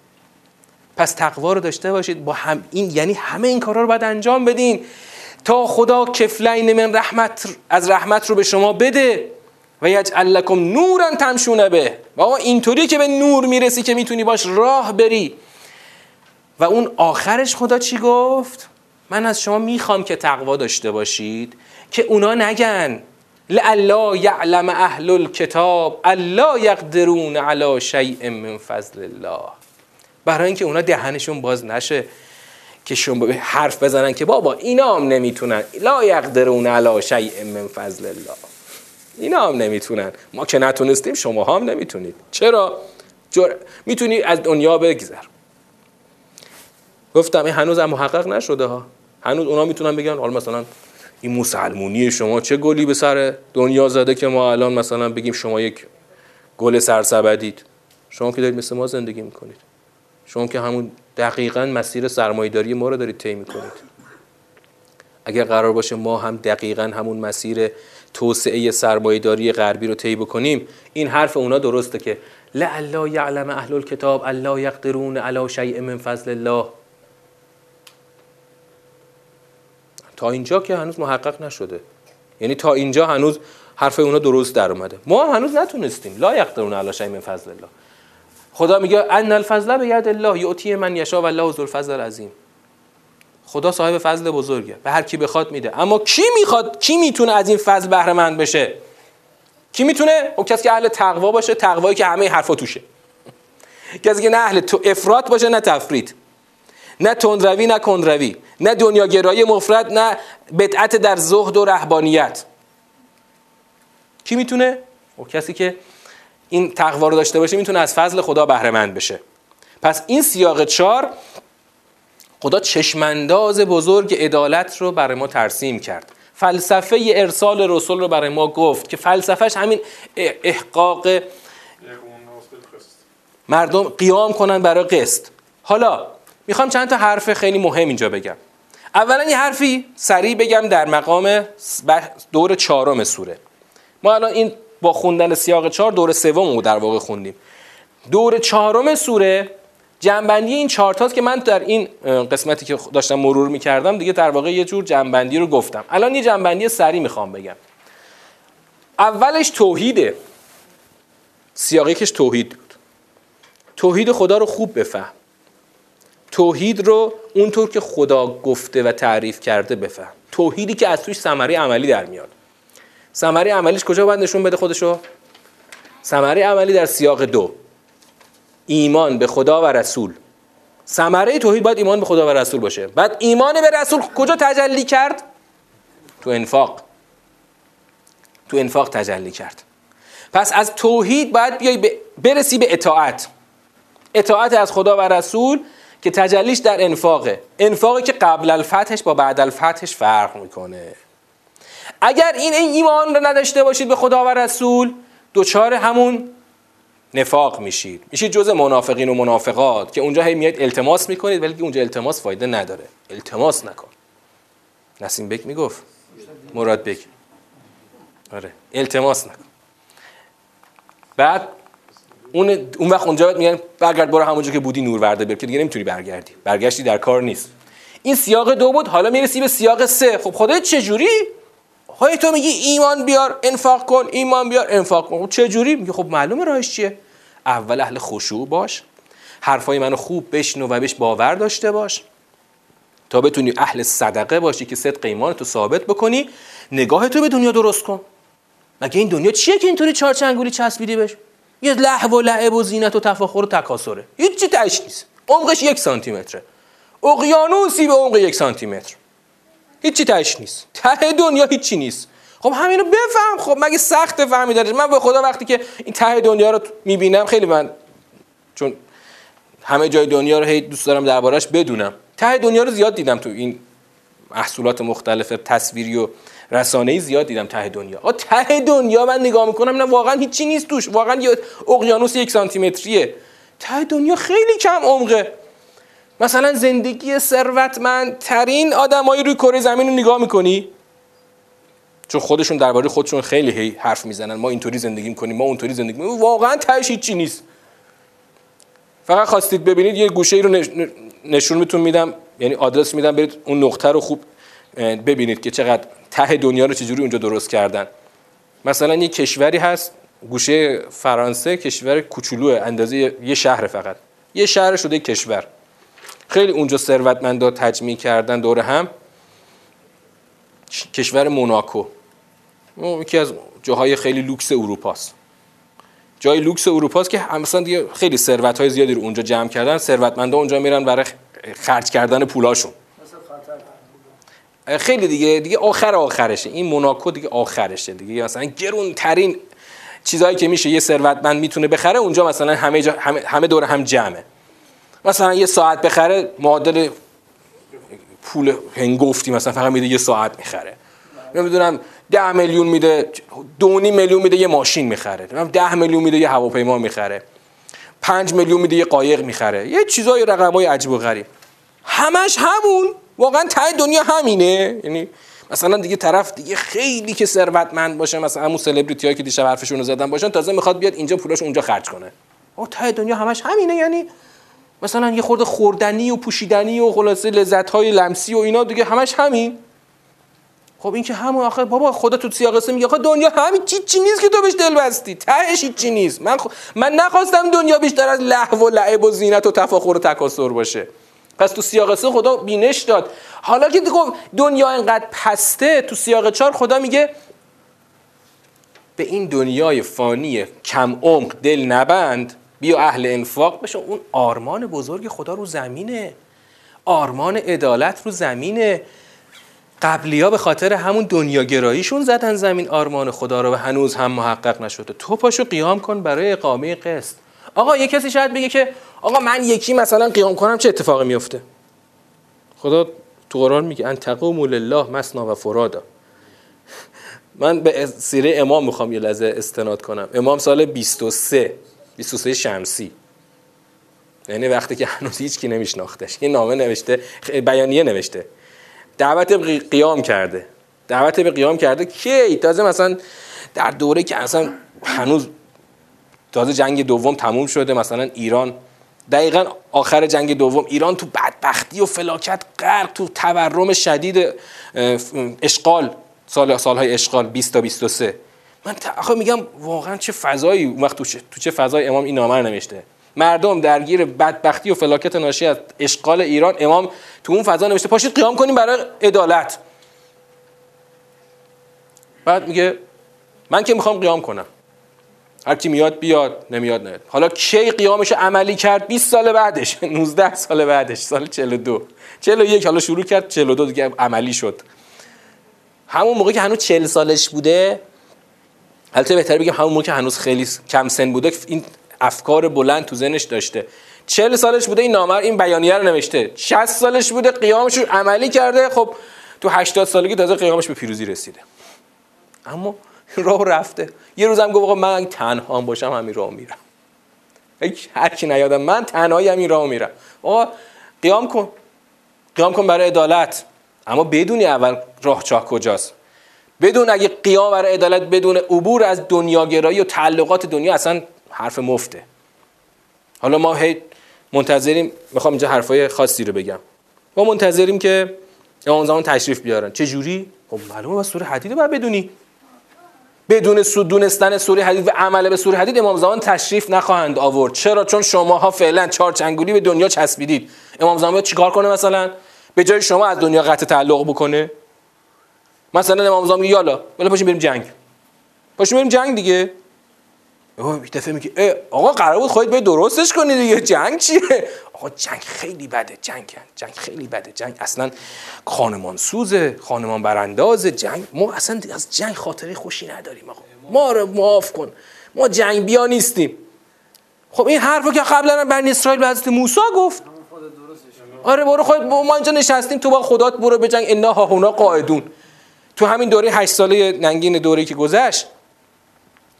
پس تقوا رو داشته باشید. با هم این یعنی همه این کارا رو باید انجام بدین. تا خدا کفلین من رحمت از رحمت رو به شما بده. و یجعل لکم نورا تمشونه به. و اینطوری که به نور می‌رسی که می‌تونی باش راه بری. و اون آخرش خدا چی گفت؟ من از شما می‌خوام که تقوا داشته باشید که اونا نگن لالا یعلم اهل الکتاب الا یقدرون علی شیء من فضل الله. برای اینکه اونا دهنشون باز نشه که شما حرف بزنن که بابا اینا هم نمی‌تونن. لا یقدرون علی شیء من فضل الله. اینا هم نمی‌تونن. ما که نتونستیم شما هم نمی‌تونید. چرا؟ جر... می‌تونی از دنیا بگذر. گفتم این هنوز هم محقق نشده ها. هنوز اونا می‌تونن بگن حالا مثلا این مسلمونی شما چه گلی به سر دنیا زده که ما الان مثلا بگیم شما یک گل سرسبدید؟ شما که دارید مثل ما زندگی می‌کنید. شما که همون دقیقا مسیر سرمایداری ما رو دارید طی می‌کنید. اگر قرار باشه ما هم دقیقا همون مسیر توسعه سرمایداری غربی رو طی بکنیم این حرف اونا درسته که لا یعلم اهل الکتاب الا یقدرون علی شیء من فضل الله. تا اینجا که هنوز محقق نشده. یعنی تا اینجا هنوز حرف اونا درست در اومده. ما هم هنوز نتونستیم. لا یقدرون علی شیء من فضل الله. خدا میگه ان الفضل به ید الله یعطی من یشا و الله ذو الفضل العظیم. خدا صاحب فضل بزرگه. به هر کی بخواد میده. اما کی می‌خواد کی می‌تونه از این فضل بهره مند بشه؟ کی می‌تونه؟ اون کسی که اهل تقوا باشه تقوایی که همه حرفا توشه. کسی که نه اهل تو افراط باشه نه تفرید. نه تندروی نه کندروی نه دنیاگرایی مفرد نه بدعت در زهد و رهبانیت. کی می‌تونه؟ او کسی که این تقوا رو داشته باشه می‌تونه از فضل خدا بهره مند بشه. پس این سیاق چار خدا چشمانداز بزرگ عدالت رو برای ما ترسیم کرد. فلسفه ارسال رسول رو برای ما گفت که فلسفهش همین احقاق مردم قیام کنن برای قسط. حالا می‌خوام چند تا حرف خیلی مهم اینجا بگم. اولا یه حرفی سریع بگم در مقام دور چهارم سوره. ما الان این با خوندن سیاق چهار دور سوم رو در واقع خوندیم. دور چهارم سوره جنبندی این چارتاست که من در این قسمتی که داشتم مرور می‌کردم دیگه در واقع یه جور جنبندی رو گفتم. الان یه جنبندی سریع می‌خوام بگم. اولش توحیده سیاقی کش توحید بود. توحید خدا رو خوب بفهم. توحید رو اونطور که خدا گفته و تعریف کرده بفهم. توحیدی که از توش ثمره عملی در میاد. ثمره عملیش کجا باید نشون بده خودشو؟ ثمره عملی در سیاق دو. ایمان به خدا و رسول. ثمره توحید باید ایمان به خدا و رسول باشه. بعد ایمان به رسول کجا تجلی کرد؟ تو انفاق. تو انفاق تجلی کرد. پس از توحید باید بیای برسی به اطاعت. اطاعت از خدا و رسول که تجلیش در انفاقه. انفاقی که قبل الفتحش با بعد الفتحش فرق می‌کنه. اگر این ایمان رو نداشته باشید به خدا و رسول دوچار همون نفاق میشید. میشید جز منافقین و منافقات که اونجا هی میاد التماس می‌کنید ولی اونجا التماس فایده نداره. التماس نکن. نسیم بک می‌گفت. مراد بک. آره. التماس نکن. بعد اون اون وقت اونجا میگن برگرد برو همونجا که بودی نور ورده بر که دیگه نمی‌تونی برگردی. برگشتی در کار نیست. این سیاق دو بود حالا می‌رسی به سیاق سه. خب خدای جوری های تو میگی ایمان بیار انفاق کن ایمان بیار انفاق کن. خب جوری میگه خب معلومه راهش چیه؟ اول اهل خشوع باش حرفای منو خوب بشنو و بهش باور داشته باش. تا بتونی اهل صدقه باشی که صدق ایمان تو ثابت بکنی نگاه تو به دنیا درست کن. مگه این دنیا چیه که اینطوری چارچنگولی چسبیدی بهش؟ یه لحو و لعب و زینت و تفاخر و تکاسره هیچی تش نیست. عمقش یک سانتی متره اقیانوسی به عمق یک سانتی متر هیچی تش نیست. ته دنیا هیچی نیست. خب همینو بفهم. خب مگه سخت فهمیدنش من به خدا وقتی که این ته دنیا رو می‌بینم خیلی من چون همه جای دنیا رو هی دوست دارم دربارش بدونم. ته دنیا رو زیاد دیدم تو این محصولات مختلف تصویری و ای زیاد دیدم ته دنیا. آ ته دنیا من نگاه می‌کنم نه واقعا هیچی نیست توش. واقعا یه اقیانوس یک سانتی متریه ته دنیا خیلی کم عمقه. مثلا زندگی ثروتمندترین آدمایی روی کره زمین رو نگاه می‌کنی؟ چون خودشون درباره خودشون خیلی هی حرف می‌زنن. ما اینطوری زندگی می‌کنیم ما اونطوری زندگی می‌کنیم. واقعا تهش هیچی نیست. فقط خواستید ببینید یه گوشه ای رو نشون میتون میدم. یعنی آدرس میدم برید اون نقطه رو خوب ببینید که چقدر ته دنیا رو چجوری اونجا درست کردن. مثلا یه کشوری هست گوشه فرانسه کشور کوچولو اندازه یه شهر فقط. یه شهر شده کشور. خیلی اونجا ثروتمندا تجمیع کردن دور هم. کشور موناکو. یکی از جاهای خیلی لوکس اروپاست. جای لوکس اروپاست که مثلا دیگه خیلی ثروت های زیادی رو اونجا جمع کردن ثروتمندا اونجا میرن برای خرج کردن پولاشون. خیلی دیگه دیگه آخر آخرشه. این موناکو دیگه آخرشه دیگه. مثلا گرون ترین چیزهایی که میشه یه ثروتمند می‌تونه بخره اونجا مثلا همه, جا همه, همه دور هم جمعه. مثلا یه ساعت بخره معادل پول هنگفتی مثلا فقط میده یه ساعت می‌خره. نمی‌دونم ده میلیون میده دو میلیون میده یه ماشین می‌خره. ده میلیون میده یه هواپیما می‌خره. پنج میلیون میده یه قایق می‌خره. یه چیزای رقمای عجیب و غریب. همش همون. واقعا ته دنیا همینه. یعنی مثلا دیگه طرف دیگه خیلی که ثروتمند باشه مثلا همون سلبریتی هایی که دیشب حرفشون رو زدن باشن تازه می‌خواد بیاد اینجا پولاش اونجا خرج کنه. او ته دنیا همش همینه. یعنی مثلا یه خورده خوردنی و پوشیدنی و خلاصه لذت های لمسی و اینا دیگه همش همین. خب این که همون آخه بابا خدا تو سیاق میگه آخه دنیا همین چی چی نیست که تو بهش دل بستی؟ تهش چی نیست. من من نخواستم دنیا بیشتر از لهو و لعب و زینت و تفاخر و تکاسر باشه. پس تو سیاق سه خدا بینش داد. حالا که دنیا اینقدر پسته تو سیاق چهار خدا میگه به این دنیای فانی کم عمق دل نبند بیا اهل انفاق بشه اون آرمان بزرگ خدا رو زمینه. آرمان عدالت رو زمینه. قبلی ها به خاطر همون دنیاگراییشون زدن زمین آرمان خدا رو و هنوز هم محقق نشده. تو پاشو قیام کن برای اقامه قسط. آقا یه کسی شاید بگه که آقا من یکی مثلا قیام کنم چه اتفاقی میفته؟ خدا تو قرآن میگه ان تقوموا لله مسنا و فرادا. من به سیره امام می‌خوام یه لحظه استناد کنم. امام سال 23 23 شمسی. یعنی وقتی که هنوز هیچ کی نمیشناختش. یه نامه نوشته بیانیه نوشته. دعوت به قیام کرده. دعوت به قیام کرده. کی؟ تازه مثلا در دوره که اصلا هنوز تازه جنگ دوم تموم شده مثلا ایران. دقیقا آخر جنگ دوم ایران تو بدبختی و فلاکت غرق تو تورم شدید اشغال سال سالهای اشغال 20 تا 23 من آخه میگم واقعا چه فضایی وقت تو چه, تو چه فضای امام این نامه نوشته. مردم درگیر بدبختی و فلاکت ناشی از اشغال ایران امام تو اون فضا نوشته پاشید قیام کنیم برای عدالت. بعد میگه من که می‌خوام قیام کنم. هر کی میاد بیاد نمیاد نیاد. حالا کی قیامش عملی کرد؟ 20 سال بعدش 19 سال بعدش سال 42 41 حالا شروع کرد 42 دیگه عملی شد. همون موقع که هنوز 40 سالش بوده البته بهتر بگم همون موقع که هنوز خیلی کم سن بوده این افکار بلند تو ذهنش داشته. 40 سالش بوده این نامر این بیانیه رو نوشته. 60 سالش بوده قیامش عملی کرده. خب تو 80 سالگی تازه قیامش به پیروزی رسیده. اما راه رفته. یه روزم گفت آقا من تنها باشم همین راه میرم. هر کی نیادم من تنهایی همین راه میرم. آقا قیام کن. قیام کن برای عدالت. اما بدونی اول راه چاه کجاست. بدون اگه قیام برای عدالت بدون عبور از دنیاگرایی و تعلقات دنیا اصلا حرف مفته. حالا ما هی منتظریم. می‌خوام اینجا حرفای خاصی رو بگم. ما منتظریم که امام زمان تشریف بیارن. چه جوری؟ خب معلومه با سوره حدید باید بدونی. بدون دونستن سوره حدید و عمل به سوره حدید امام زمان تشریف نخواهند آورد. چرا؟ چون شماها فعلا چهار چنگولی به دنیا چسبیدید. امام زمان چیکار کنه مثلا؟ به جای شما از دنیا قطع تعلق بکنه؟ مثلا امام زمان میگه یالا ولی پاشیم بریم جنگ. پاشیم بریم جنگ دیگه. یه دفعه میگه آقا قرار بود خودت به درستش کنی دیگه جنگ چیه؟ آقا جنگ خیلی بده جنگ جنگ خیلی بده جنگ اصلا خانمان سوزه خانمان براندازه جنگ ما اصلا از جنگ خاطره خوشی نداریم آقا. ما رو معاف کن. ما جنگ بیا نیستیم. خب این حرفو که قبلا بنی اسرائیل به حضرت موسی گفت. آره برو خود ما اینجا نشستیم تو با خدات برو به جنگ. انا ها هونا قاعدون. تو همین دوره 8 ساله ننگین دوره که گذشت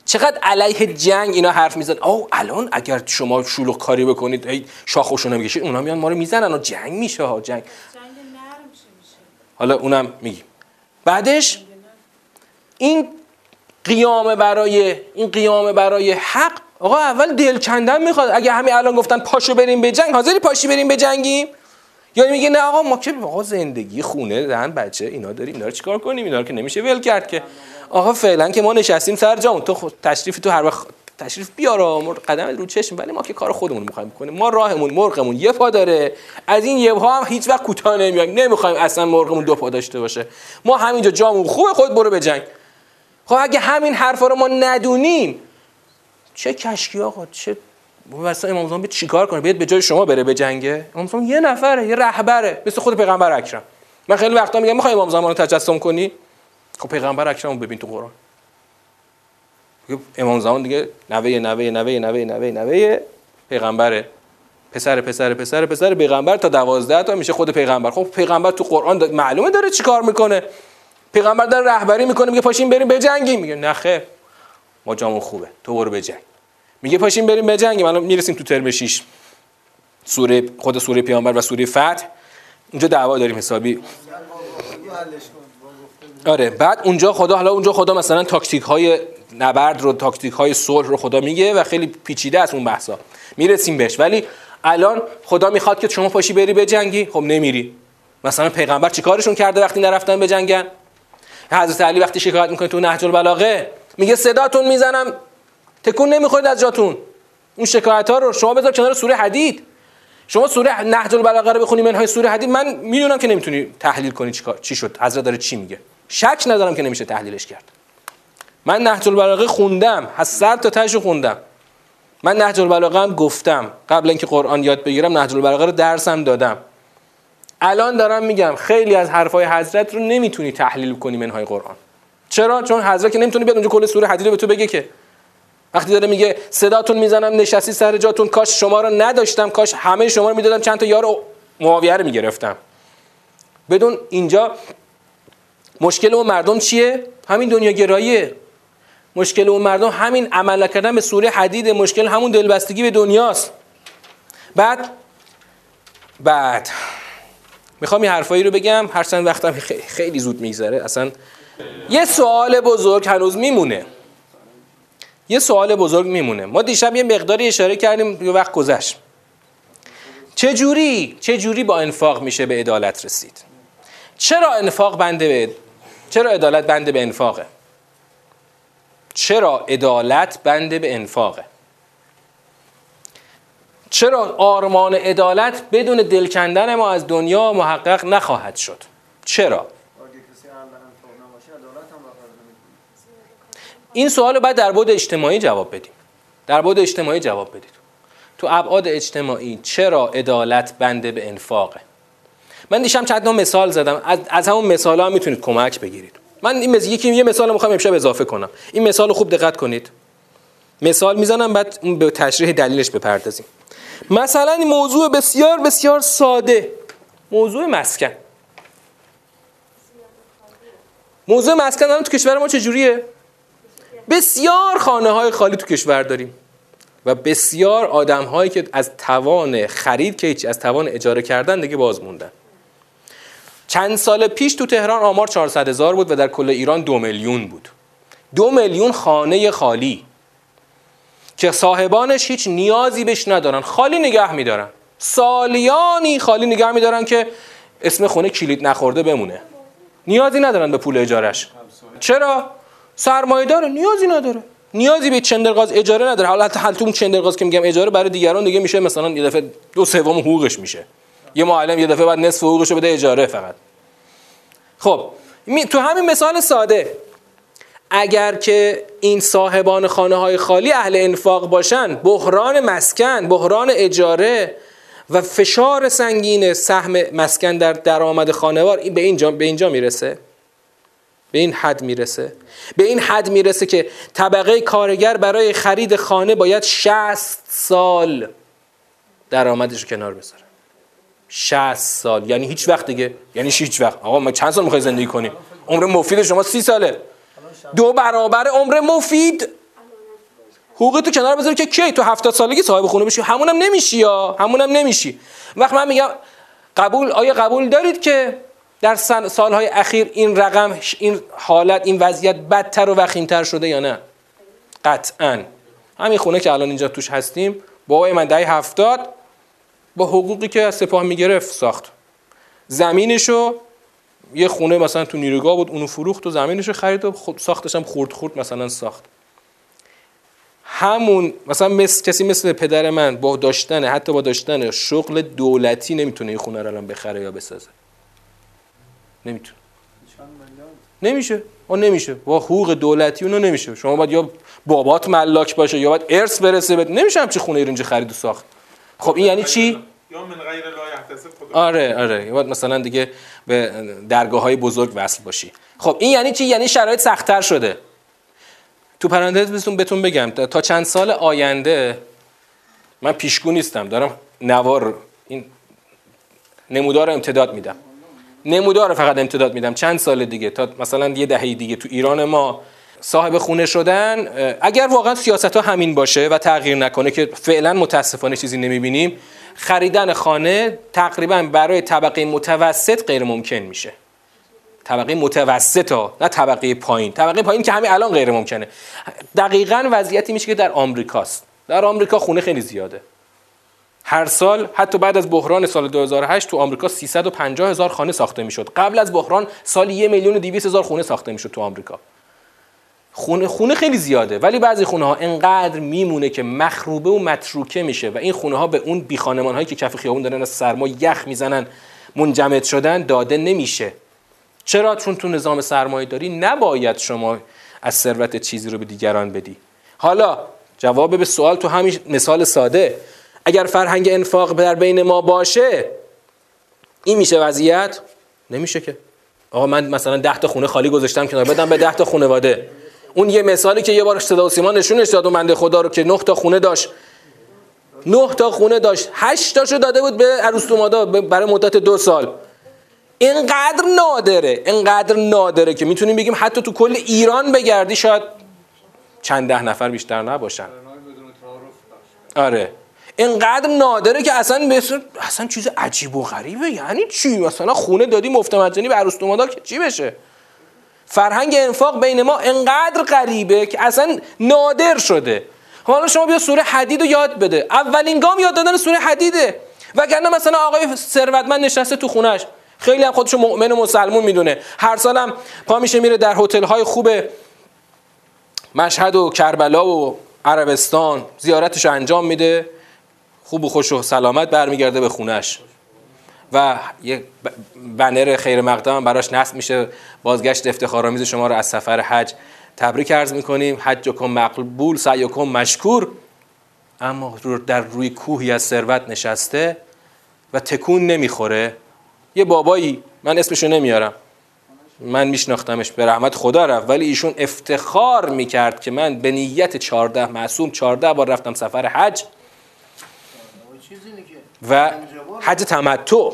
چقدر علیه جنگ اینا حرف میزن او الان اگر شما شلوغ کاری بکنید ای شاخوشو نمی‌کشید اونا میان ما رو می‌زنن و جنگ میشه ها جنگ. حالا اونم میگیم بعدش این قیام برای این قیام برای حق آقا اول دل کندن می‌خواد. اگه همین الان گفتن پاشو بریم به جنگ حاضری پاشی بریم به جنگیم؟ یا میگه نه آقا ما که آقا زندگی خونه زن بچه اینا داریم اینا رو چیکار کنیم؟ اینا رو که نمیشه ول کرد که. آقا فعلا که ما نشستیم سر جامون. تو خود تشریف تو هر وقت تشریف بیار قدم رو چشم. ولی ما که کار خودمون می‌خوایم بکنیم. ما راهمون مرغمون یه پا داره. از این یه هم هیچ وقت کوتاه نمیایم نمی‌خوایم اصلا مرغمون دو پا داشته باشه. ما همینجا جامون خوبه خود برو به جنگ. خب اگه همین حرفا رو ما ندونیم چه کشکی آقا؟ چه واسه امام زمان چیکار کنه؟ بیاد به جای شما بره به جنگه امام یه نفره یه رهبره. مثل خود پیغمبر اکرم. من خیلی وقتا میگم می‌خوای امام زمان تجسم کنی؟ خب پیغمبر اکرم ببین تو قرآن. امام زمان دیگه نوه نوه نوه نوه نوه نوه پیغمبره. پسر پسر پسر پسر پیغمبر تا دوازده تا میشه خود پیغمبر. خب پیغمبر تو قرآن معلومه داره چیکار می‌کنه. پیغمبر داره رهبری می‌کنه میگه پاشین بریم بجنگیم میگه نه خیر. ما جامون خوبه. تو برو بجنگ میگه پاشین بریم بجنگیم الان می‌رسیم تو ترم 6 سوره خود سوره پیامبر و سوره فتح. اونجا دعوا داریم حسابی. آره بعد اونجا خدا حالا اونجا خدا مثلا تاکتیک های نبرد رو تاکتیک های صلح رو خدا میگه و خیلی پیچیده است اون بحثا. می‌رسیم بهش. ولی الان خدا می‌خواد که شما پاشی بری به جنگی خب نمیری. مثلا پیغمبر چیکارشون کرده وقتی نرفتن به جنگن حضرت علی وقتی شکایت می‌کنه تو نهج البلاغه میگه صداتون می‌زنم. تکون نمی‌خورید از جاتون. اون شکایت ها رو شما بذار کنار سوره حدید. شما سوره نهج البلاغه رو بخونی منهای سوره حدید. من می‌دونم که نمی‌تونی تحلیل کنی چی شد. حضرت داره چی میگه. شک ندارم که نمیشه تحلیلش کرد. من نهج البلاغه خوندم. از سر تا تاشو خوندم. من نهج البلاغه هم گفتم. قبل اینکه قرآن یاد بگیرم نهج البلاغه رو درسم دادم. الان دارم میگم خیلی از حرفای حضرت رو نمی‌تونی تحلیل کنی منهای قرآن. چرا؟ چون حضرت که نمی‌تونه بیاد اونجا کل سوره حدید به تو بگه که. وقتی داره میگه صداتون می‌زنم نشستی سر جاتون کاش شما رو نداشتم کاش همه شما رو می‌دادم چند تا یار معاویه رو می‌گرفتم. بدون اینجا مشکل اون مردم چیه؟ همین دنیا گراییه مشکل اون مردم همین عمل کردن به سوره حدید. مشکل همون دلبستگی به دنیاست. بعد بعد. می‌خوام این حرفایی رو بگم. هر چند وقتم خیلی, زود میگذره. اصلا یه سوال بزرگ هنوز میمونه. یه سوال بزرگ میمونه. ما دیشب یه مقداری اشاره کردیم یه وقت گذشت. چه جوری چه جوری با انفاق میشه به عدالت رسید؟ چرا انفاق بنده به چرا عدالت بنده به انفاقه؟ چرا عدالت بنده به انفاقه؟ چرا آرمان عدالت بدون دل کندن ما از دنیا محقق نخواهد شد؟ چرا؟ این سوال رو باید در بود اجتماعی جواب بدیم. در بود اجتماعی جواب بدید. تو ابعاد اجتماعی چرا عدالت بنده به انفاقه؟ من دیشم چند مثال زدم. از, از همون مثال ها می‌تونید کمک بگیرید. من این مثال یکی یه مثال می‌خوام امشب اضافه کنم. این مثال خوب دقت کنید. مثال می‌زنم بعد به تشریح دلیلش بپردازیم. مثلا این موضوع بسیار بسیار ساده. موضوع مسکن. موضوع مسکن الان تو کشور ما چجوریه؟ بسیار خانه های خالی تو کشور داریم. و بسیار آدم هایی که از توان خرید که هیچ از توان اجاره کردن دیگه باز موندن. چند سال پیش تو تهران آمار 400 هزار بود و در کل ایران دو میلیون بود. دو میلیون خانه خالی که صاحبانش هیچ نیازی بهش ندارن خالی نگه میدارن. سالیانی خالی نگه میدارن که اسم خونه کلید نخورده بمونه. نیازی ندارن به پول اجارش چرا؟ سرمایه داره نیازی نداره. نیازی به چندرغاز اجاره نداره. حالا حتی حالتون چندرغاز که میگم اجاره برای دیگران دیگه میشه مثلا یه دفعه دو سوم حقوقش میشه. یه معلم یه دفعه بعد نصف حقوقش رو بده اجاره فقط. خب تو همین مثال ساده اگر که این صاحبان خانه های خالی اهل انفاق باشن بحران مسکن بحران اجاره و فشار سنگین سهم مسکن در درآمد خانوار به اینجا به اینجا می‌رسه؟ به این حد می‌رسه؟ به این حد می‌رسه که طبقه کارگر برای خرید خانه باید 60 سال درآمدش کنار بذاره. 60 سال. یعنی هیچ وقت دیگه. یعنی هیچ وقت. آقا ما چند سال می‌خوای زندگی کنی؟ عمر مفید شما سی ساله. دو برابر عمر مفید. حقوق تو کنار بذاری که کی؟ تو 70 سالگی صاحب خونه بشی. همونم نمیشی یا؟ همونم نمیشی. وقت من میگم قبول آیا قبول دارید که در سالهای اخیر این رقم این حالت این وضعیت بدتر و وخیمتر شده یا نه؟ قطعا. همین خونه که الان اینجا توش هستیم بابای من دهی هفتاد. با حقوقی که از سپاه می‌گرفت ساخت. زمینشو یه خونه مثلا تو نیروگاه بود اونو فروخت و زمینشو خرید و ساختش هم خورد خورد مثلا ساخت. همون مثلا مثل کسی مثل پدر من با داشتن حتی با داشتن شغل دولتی نمی‌تونه این خونه رو الان بخره یا بسازه. نمی‌تونه. نمیشه. اون نمیشه. با حقوق دولتی اونو نمیشه. شما باید یا بابات ملاک باشه یا باید ارث برسه بد نمیشه همچی خونه رو اینجا خرید و ساخت. خب این یعنی چی؟ یا من غیر آره آره. باید مثلا دیگه به درگاه های بزرگ وصل باشی. خب این یعنی چی؟ یعنی شرایط سختتر شده. تو پرانتز بهتون بهتون بگم تا چند سال آینده من پیشگو نیستم. دارم نوار این نمودار امتداد میدم. نمودار فقط امتداد میدم. چند سال دیگه؟ تا مثلا یه دهه دیگه تو ایران ما صاحب خونه شدن اگر واقعا سیاست ها همین باشه و تغییر نکنه که فعلا متاسفانه چیزی نمی‌بینیم خریدن خانه تقریبا برای طبقه متوسط غیر ممکن میشه. طبقه متوسط ها نه طبقه پایین. طبقه پایین که همین الان غیر ممکنه دقیقا وضعیتی میشه که در آمریکاست. در آمریکا خونه خیلی زیاده. هر سال حتی بعد از بحران سال 2008 تو آمریکا 350 هزار خانه ساخته می‌شد. قبل از بحران سال یک میلیون و 200 هزار خونه ساخته می‌شد تو آمریکا. خونه خونه خیلی زیاده ولی بعضی خونه ها انقدر میمونه که مخروبه و متروکه میشه و این خونه ها به اون بی خانمان هایی که کف خیابون دارن از سرما یخ می‌زنن منجمد شدن داده نمیشه. چرا؟ چون تو نظام سرمایه داری نباید شما از ثروت چیزی رو به دیگران بدی. حالا جواب به سوال تو همین مثال ساده. اگر فرهنگ انفاق در بین ما باشه این میشه وضعیت؟ نمیشه که. آقا من مثلا 10 تا خونه خالی گذاشتم کنار بدم به 10 تا خانواده اون یه مثالی که یه بار صدا و سیما نشونش داد و منده خدا رو که 9 تا خونه داشت. 9 تا خونه داشت. 8 تاشو داده بود به عروستومادا برای مدت دو سال. اینقدر نادره اینقدر نادره که می‌تونیم بگیم حتی تو کل ایران بگردی شاید چند ده نفر بیشتر نباشن. آره. اینقدر نادره که اصلا مثل اصلا چیز عجیب و غریبه. یعنی چی؟ مثلا خونه دادی مفت مجانی به عروس که چی بشه؟ فرهنگ انفاق بین ما انقدر غریبه که اصلا نادر شده. حالا شما بیا سوره حدید رو یاد بده. اولین گام یاد دادن سوره حدیده. وگرنه مثلا آقای ثروتمند نشسته تو خونش خیلی هم خودشو مؤمن و مسلمون می‌دونه. هر سالم پا میشه میره در هتل های خوب مشهد و کربلا و عربستان. زیارتش انجام میده. خوب و خوش و سلامت برمیگرده به خونش و یک بنر خیر مقدم براش نصب میشه. بازگشت افتخارآمیز شما رو از سفر حج تبریک عرض می‌کنیم. حجکم مقبول سعیکم مشکور. اما در روی کوهی از ثروت نشسته و تکون نمی‌خوره. یه بابایی من اسمشو نمیارم. من میشناختمش به رحمت خدا رفت ولی ایشون افتخار می‌کرد که من به نیت 14 معصوم 14 بار رفتم سفر حج. و حج تمتع.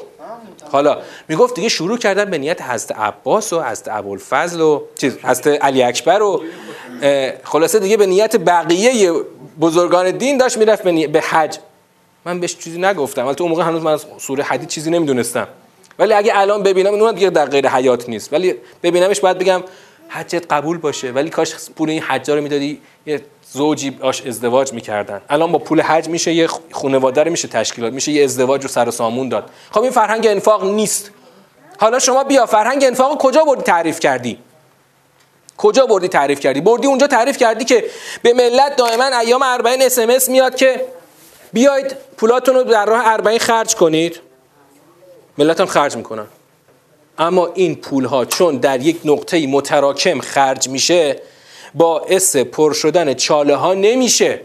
حالا می‌گفت دیگه شروع کردن به نیت حضرت عباس و حضرت ابوالفضل و چیز حضرت علی اکبر و خلاصه دیگه به نیت بقیه بزرگان دین داشت می‌رفت به حج. من بهش چیزی نگفتم. ولی اون موقع هنوز من از سوره حدید چیزی نمی‌دونستم. ولی اگه الان ببینم اون دیگه در غیر حیات نیست. ولی ببینمش باید بگم حجت قبول باشه. ولی کاش پول این حجا رو می‌دادی یه زوجی باش ازدواج می‌کردن. الان با پول حج میشه یه خانواده رو میشه تشکیلات میشه یه ازدواج رو سر و سامون داد. خب این فرهنگ انفاق نیست. حالا شما بیا فرهنگ انفاق کجا بردی تعریف کردی؟ کجا بردی تعریف کردی؟ بردی اونجا تعریف کردی که به ملت دائما ایام اربعین اس میاد که بیاید پولاتون در راه اربعین خرج کنید. ملت هم خرج می‌کنن. اما این پول ها چون در یک نقطه متراکم خرج میشه باعث پر شدن چاله ها نمیشه.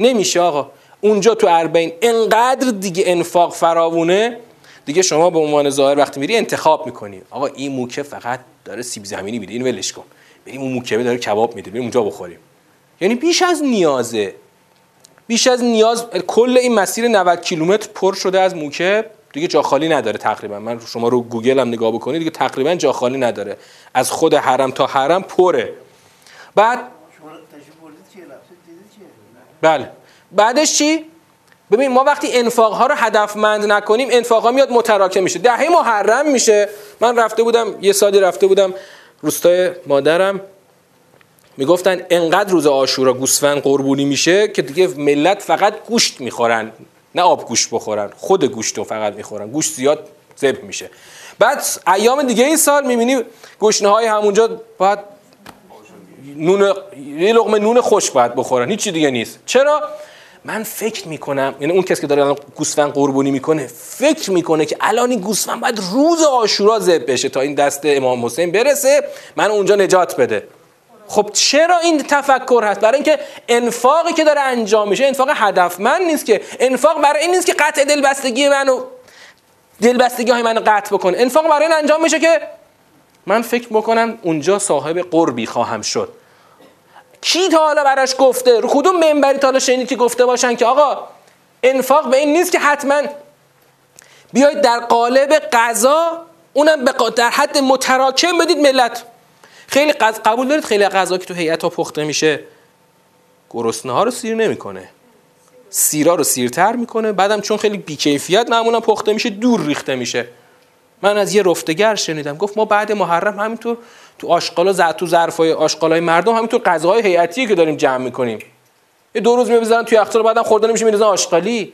نمیشه آقا. اونجا تو اربعین انقدر دیگه انفاق فراوونه. دیگه شما به عنوان ظاهر وقتی میری انتخاب می‌کنی. آقا این موکه فقط داره سیب زمینی میده. این ولش کن. بریم اون موکه داره کباب میده. بریم اونجا بخوریم. یعنی بیش از نیازه. بیش از نیاز کل این مسیر 90 کیلومتر پر شده از موکه. دیگه جا خالی نداره تقریبا. من شما رو گوگل هم نگاه بکنید دیگه تقریبا جا خالی نداره. از خود حرم تا حرم پره. بعد بله. بعدش چی؟ ببین ما وقتی انفاق ها رو هدفمند نکنیم انفاق ها میاد متراکم میشه. دهه محرم میشه. من رفته بودم یه سالی رفته بودم روستای مادرم. می‌گفتن انقدر روز آشورا گوسفند قربونی میشه که دیگه ملت فقط گوشت می‌خورن. نه آب گوشت بخورن خود گوشت رو فقط می‌خورن. گوشت زیاد ذبح میشه. بعد ایام دیگه این سال می‌بینی گشنه های همونجا باید نون یه لقمه نون خوش باید بخورن. هیچی دیگه نیست. چرا؟ من فکر می‌کنم یعنی اون کسی که داره گوسفند قربونی می‌کنه فکر می‌کنه که الان این گوسفند باید روز آشورا ذبح بشه تا این دست امام حسین برسه من اونجا نجات بده. خب چرا این تفکر هست؟ برای اینکه انفاقی که داره انجام میشه انفاق هدفمند نیست که انفاق برای این نیست که قطع دلبستگی منو دلبستگی های منو قطع بکنه. انفاق برای این انجام میشه که من فکر بکنم اونجا صاحب قربی خواهم شد. کی تا حالا براش گفته؟ رو کدوم منبری تا حالا شنید که گفته باشن که آقا انفاق به این نیست که حتما بیاید در قالب غذا اونم در حد متراکم بدید ملت. خیلی قبول دارید خیلی غذا که تو هیئت ها پخته میشه؟ گرسنه ها رو سیر نمی‌کنه. سیرا رو سیرتر می‌کنه. بعدم چون خیلی بیکیفیت معمولا پخته میشه دور ریخته میشه. من از یه رفتگر شنیدم. گفت ما بعد محرم همینطور تو آشغالا ز تو ظرفای آشغالای مردم همینطور غذاهای هیئتی که داریم جمع می‌کنیم. یه دو روز میبزنن توی یخچال بعدم خوردن میشه میرزن آشغالی.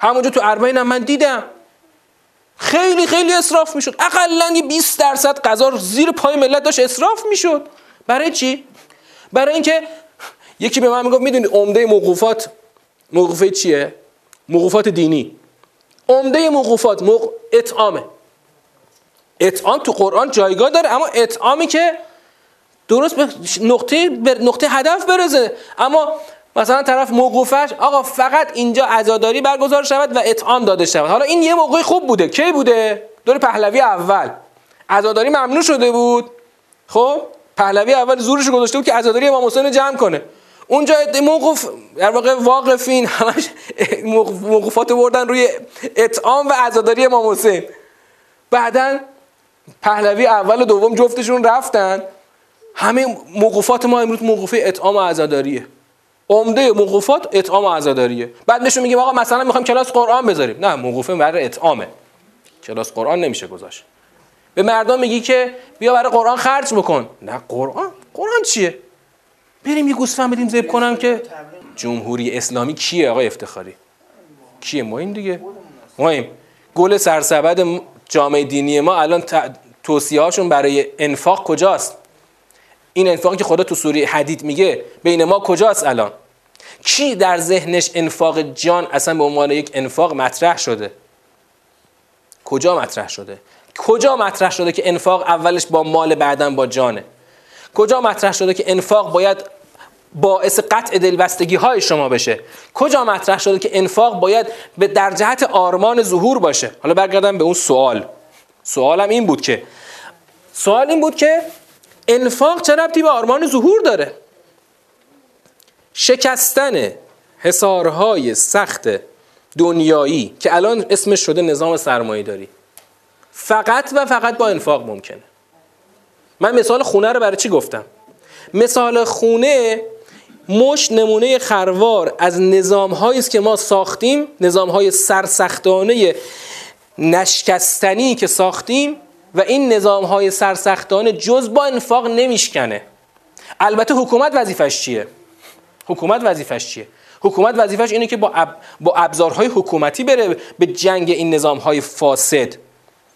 همونجا تو اربعین هم من دیدم. خیلی خیلی اصراف می‌شد. اقلا یه 20 درصد غذا زیر پای ملت داشت اصراف می‌شد. برای چی؟ برای اینکه یکی به من می‌گفت می‌دونی عمده موقوفات موقوفه چیه؟ موقوفات دینی. عمده موقوفات موق... اطعامه. اطعام تو قرآن جایگاه داره اما اطعامی که درست به نقطه, نقطه هدف برزه اما مثلا طرف موقوفش آقا فقط اینجا عزاداری برگزار شود و اطعام داده شود. حالا این یه موقعی خوب بوده. کی بوده؟ دور پهلوی اول. عزاداری ممنوع شده بود. خب؟ پهلوی اول زورش گذاشته بود که عزاداری امام حسین جمع کنه. اونجا موقف در واقع واقفین همش موقفات بردن روی اطعام و عزاداری امام حسین. بعدا پهلوی اول و دوم جفتشون رفتن. همه موقفات ما امروز موقفه اطعام و عزاداریه. عمده موقفات اطعام و عزاداریه. بعد نشون میگیم آقا مثلا می‌خوایم کلاس قرآن بذاریم. نه موقفه برای اطعامه. کلاس قرآن نمیشه گذاشت. به مردم میگی که بیا برای قرآن خرج بکن. نه قرآن؟ قرآن چیه؟ بریم یه گوسفند بدیم ذبح کنم که جمهوری اسلامی کیه آقای افتخاری؟ کیه؟ ما این دیگه. ما گل سرسبد جامعه دینی ما الان توصیه هاشون برای انفاق کجاست؟ این انفاقی که خدا تو سوره حدید میگه بین ما کجاست الان؟ کی در ذهنش انفاق جان اصلا به عنوان یک انفاق مطرح شده؟ کجا مطرح شده؟ کجا مطرح شده که انفاق اولش با مال بعدا با جانه؟ کجا مطرح شده که انفاق باید باعث قطع دلبستگی های شما بشه؟ کجا مطرح شده که انفاق باید به در جهت آرمان ظهور باشه؟ حالا برگردم به اون سوال. سوالم این بود که سوال این بود که انفاق چه ربطی به آرمان ظهور داره؟ شکستن حسارهای سخت دنیایی که الان اسمش شده نظام سرمایه داری فقط و فقط با انفاق ممکنه من مثال خونه رو برای چی گفتم؟ مثال خونه مش نمونه خروار از نظام است که ما ساختیم نظام های سرسختانه نشکستنی که ساختیم و این نظام های سرسختانه جز با انفاق نمیشکنه. البته حکومت وظیفش چیه؟ حکومت وظیفش چیه؟ حکومت وظیفش اینه که با, با ابزارهای حکومتی بره به جنگ این نظام های فاسد.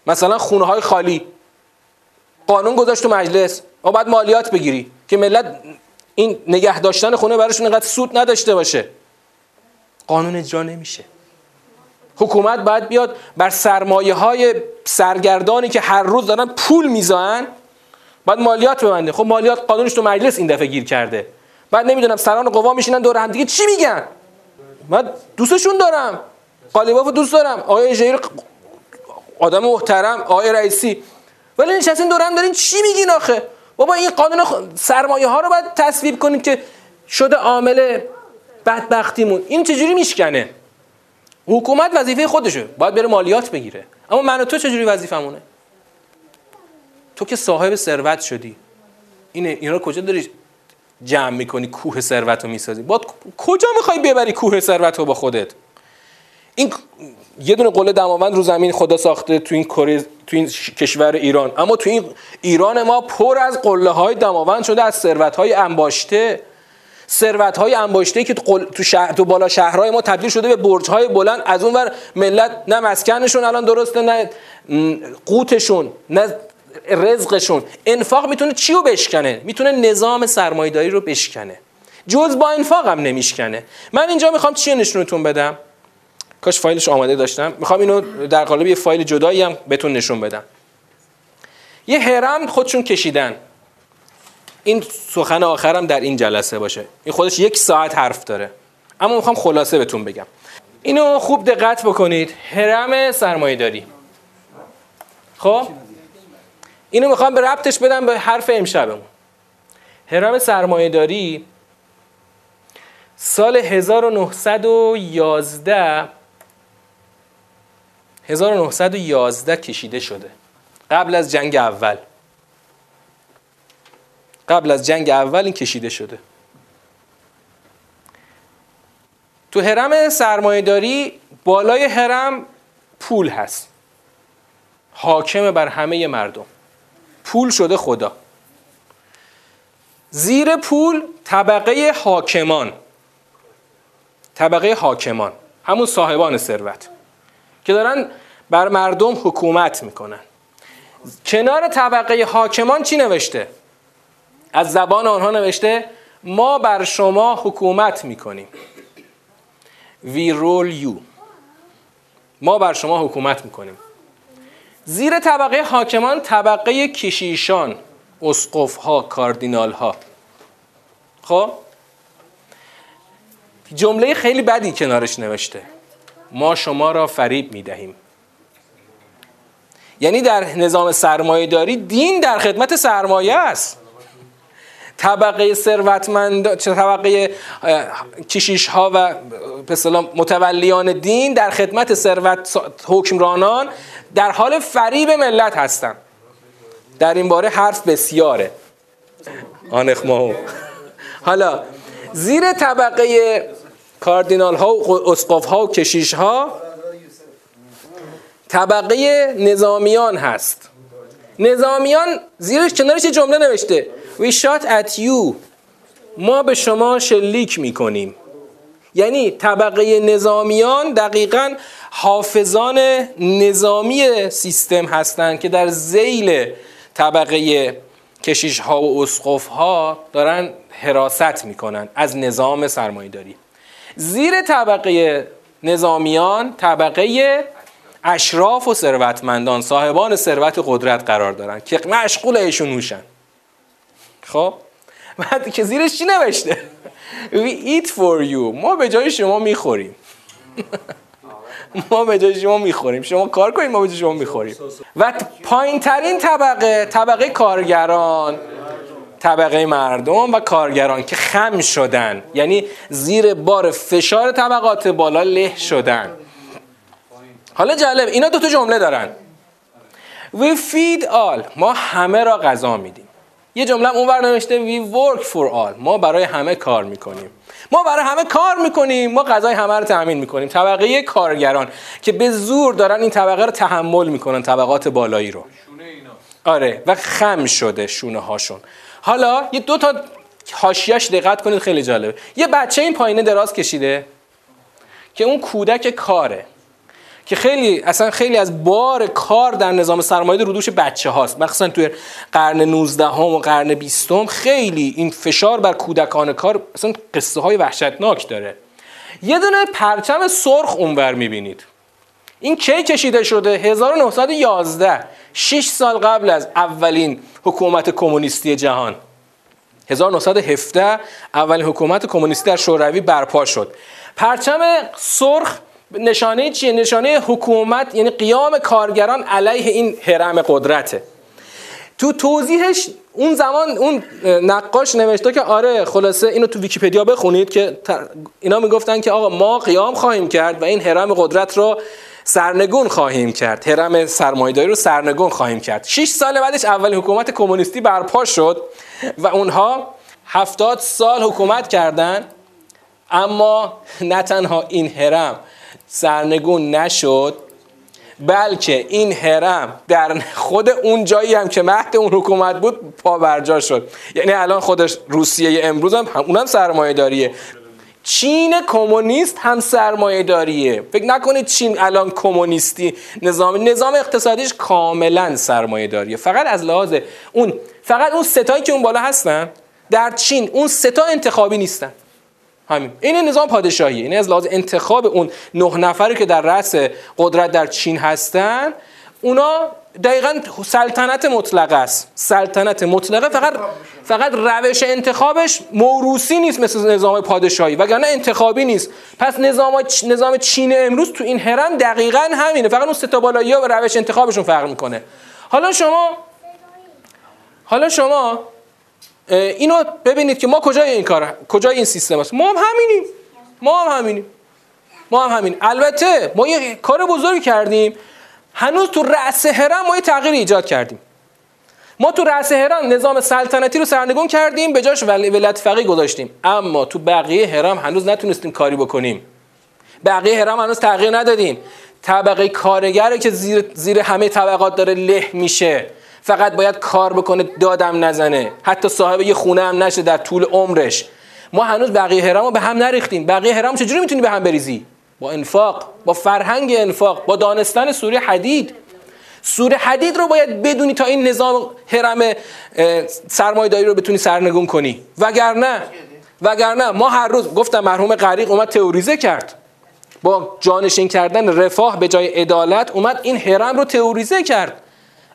مثلا خونه های خالی. قانون گذاشت تو مجلس. و بعد مالیات بگیری که ملت این نگه داشتن خونه براشون اینقدر سود نداشته باشه. قانون اجرا نمیشه. حکومت باید بیاد بر سرمایه های سرگردانی که هر روز دارن پول میزان بعد مالیات ببنده. خب مالیات قانونش تو مجلس این دفعه گیر کرده. بعد نمی‌دونم سران قوا میشینن دور هم دیگه چی میگن؟ من دوستشون دارم. قالیباف دوست دارم. آقای جیر آدم محترم آقای رئیسی. ولی نشستین دور هم دارین چی میگین آخه؟ بابا این قانون سرمایه ها رو باید تصویب کنید که شده عامل بدبختیمون. این چجوری میشکنه؟ حکومت وظیفه خودشه باید بره مالیات بگیره. اما من و تو چجوری وظیفمونه تو که صاحب ثروت شدی. این اینا کجا داری؟ جمع می‌کنی کوه ثروت رو می‌سازی. با کجا می‌خوای ببری کوه ثروت رو با خودت؟ این یه دونه قله دماوند رو زمین خدا ساخته تو این کره تو این کشور ایران. اما تو این ایران ما پر از قله های دماوند شده از ثروت های انباشته. ثروت های انباشته که تو, شهر، تو بالا شهرهای ما تبدیل شده به برج های بلند. از اون ور ملت نه مسکنشون الان درسته نه قوتشون نه رزقشون. انفاق می‌تونه چی رو بشکنه؟ می‌تونه نظام سرمایداری رو بشکنه. جز با انفاق هم نمیشکنه. من اینجا می‌خوام چی نشونتون بدم؟ کاش فایلش آماده داشتم. می‌خوام اینو در قالب یه فایل جدایی هم بهتون نشون بدم. یه هرم خودشون کشیدن. این سخن آخرم در این جلسه باشه. این خودش یک ساعت حرف داره. اما می‌خوام خلاصه بهتون بگم. اینو خوب دقت بکنید. هرم سرمایه داری خب؟ اینو می‌خوام به ربطش بدم به حرف امشبمون. هرم سرمایه داری سال 1911 1911 کشیده شده. قبل از جنگ اول. قبل از جنگ اول این کشیده شده. تو حرم سرمایهداری بالای حرم پول هست. حاکم بر همه مردم. پول شده خدا. زیر پول طبقه حاکمان. طبقه حاکمان. همون صاحبان ثروت. که دارن بر مردم حکومت می‌کنن. کنار طبقه حاکمان چی نوشته؟ از زبان آنها نوشته ما بر شما حکومت می‌کنیم. We rule you. ما بر شما حکومت می‌کنیم. زیر طبقه حاکمان طبقه کشیشان اسقف ها کاردینال ها خب؟ جمله خیلی بدی کنارش نوشته. ما شما را فریب می‌دهیم. یعنی در نظام سرمایه داری دین در خدمت سرمایه است. طبقه ثروتمند طبقه کشیش ها و به متولیان دین در خدمت ثروت حکمرانان در حال فریب ملت هستند در این باره حرف بسیاره. آنخ حالا زیر طبقه کاردینال ها و اسقاف ها و کشیش ها طبقه نظامیان هست. نظامیان زیرش کنارش جمله نوشته. We shot at you. ما به شما شلیک می‌کنیم. یعنی طبقه نظامیان دقیقا حافظان نظامی سیستم هستند که در زیل طبقه کشیش ها و اسقف ها دارن حراست می‌کنن از نظام سرمایه داری زیر طبقه نظامیان طبقه اشراف و ثروتمندان صاحبان ثروت قدرت قرار دارن که مشغول ایشون هوشن. خب؟ بعد که زیرش چی نوشته؟ We eat for you. ما به جای شما می‌خوریم. ما به جای شما می‌خوریم. شما کار کنید ما به جای شما می‌خوریم. و پایین ترین طبقه طبقه کارگران. طبقه مردم و کارگران که خم شدن. یعنی زیر بار فشار طبقات بالا له شدن. حالا جالب اینا دو تا جمله دارن. We feed all. ما همه را غذا میدیم. یه جمله اونور نوشته We work for all. ما برای همه کار می‌کنیم. ما برای همه کار می‌کنیم. ما غذای همه رو تأمین می‌کنیم. طبقه کارگران که به زور دارن این طبقه رو تحمل می‌کنن طبقات بالایی رو. آره و خم شده شونه هاشون. حالا یه دو تا حاشیه‌اش دقت کنید خیلی جالبه. یه بچه این پایینه دراز کشیده که اون کودک کاره. که خیلی اصلا خیلی از بار کار در نظام سرمایه رو دوش بچه هاست. مخصوصا توی قرن 19 هم و قرن 20 هم خیلی این فشار بر کودکان کار اصلا قصه های وحشتناک داره. یه دونه پرچم سرخ اونور می‌بینید. این کی کشیده شده؟ 1911 6 سال قبل از اولین حکومت کمونیستی جهان. 1917 اولین حکومت کمونیستی در شوروی برپا شد. پرچم سرخ نشانه چیه؟ نشانه حکومت یعنی قیام کارگران علیه این حرم قدرته. تو توضیحش اون زمان اون نقاش نوشته که آره خلاصه اینو تو ویکیپدیا بخونید که اینا می‌گفتن که آقا ما قیام خواهیم کرد و این حرم قدرت رو سرنگون خواهیم کرد. حرم سرمایه‌داری رو سرنگون خواهیم کرد. 6 سال بعدش اول حکومت کمونیستی برپا شد و اونها هفتاد سال حکومت کردند اما نه تنها این حرم سرنگون نشد بلکه این حرم در خود اون جایی هم که مهد اون حکومت بود پا برجا شد. یعنی الان خودش روسیه امروز هم اونم سرمایه داریه چین کمونیست هم سرمایه داریه فکر نکنید چین الان کمونیستی نظام نظام اقتصادیش کاملا سرمایه داریه فقط از لحاظ اون فقط اون ستایی که اون بالا هستن در چین اون ستا انتخابی نیستن. همین. این نظام پادشاهی این از لحاظ انتخاب اون نه نفری که در رأس قدرت در چین هستن اونا دقیقا سلطنت مطلقه است. سلطنت مطلقه فقط فقط روش انتخابش موروسی نیست مثل نظام پادشاهی. وگرنه انتخابی نیست. پس نظام نظام چین امروز تو این هرم دقیقا همینه. فقط اون ستا بالایی ها و روش انتخابشون فرق می‌کنه. حالا شما حالا شما اینو ببینید که ما کجای این کار کجای این سیستم است؟ ما هم همینیم. ما هم همینیم. ما هم همین البته ما یه کار بزرگی کردیم. هنوز تو رأس هرم ما یه تغییر ایجاد کردیم. ما تو رأس هرم نظام سلطنتی رو سرنگون کردیم به جاش ولایت فقیه گذاشتیم. اما تو بقیه هرم هنوز نتونستیم کاری بکنیم. بقیه هرم هنوز تغییر ندادیم. طبقه کارگره که زیر, زیر همه طبقات داره له میشه. فقط باید کار بکنه دادم نزنه. حتی صاحب یه خونه هم نشه در طول عمرش. ما هنوز بقیه هرم به هم نریختیم. بقیه هرم چجوری می‌تونی به هم بریزی؟ با انفاق با فرهنگ انفاق با دانستن سوره حدید. سوره حدید رو باید بدونی تا این نظام حرم سرمایه‌داری رو بتونی سرنگون کنی. وگرنه وگرنه ما هر روز گفتم مرحوم غریق اومد تئوریزه کرد. با جانشین کردن رفاه به جای عدالت اومد این حرم رو تئوریزه کرد.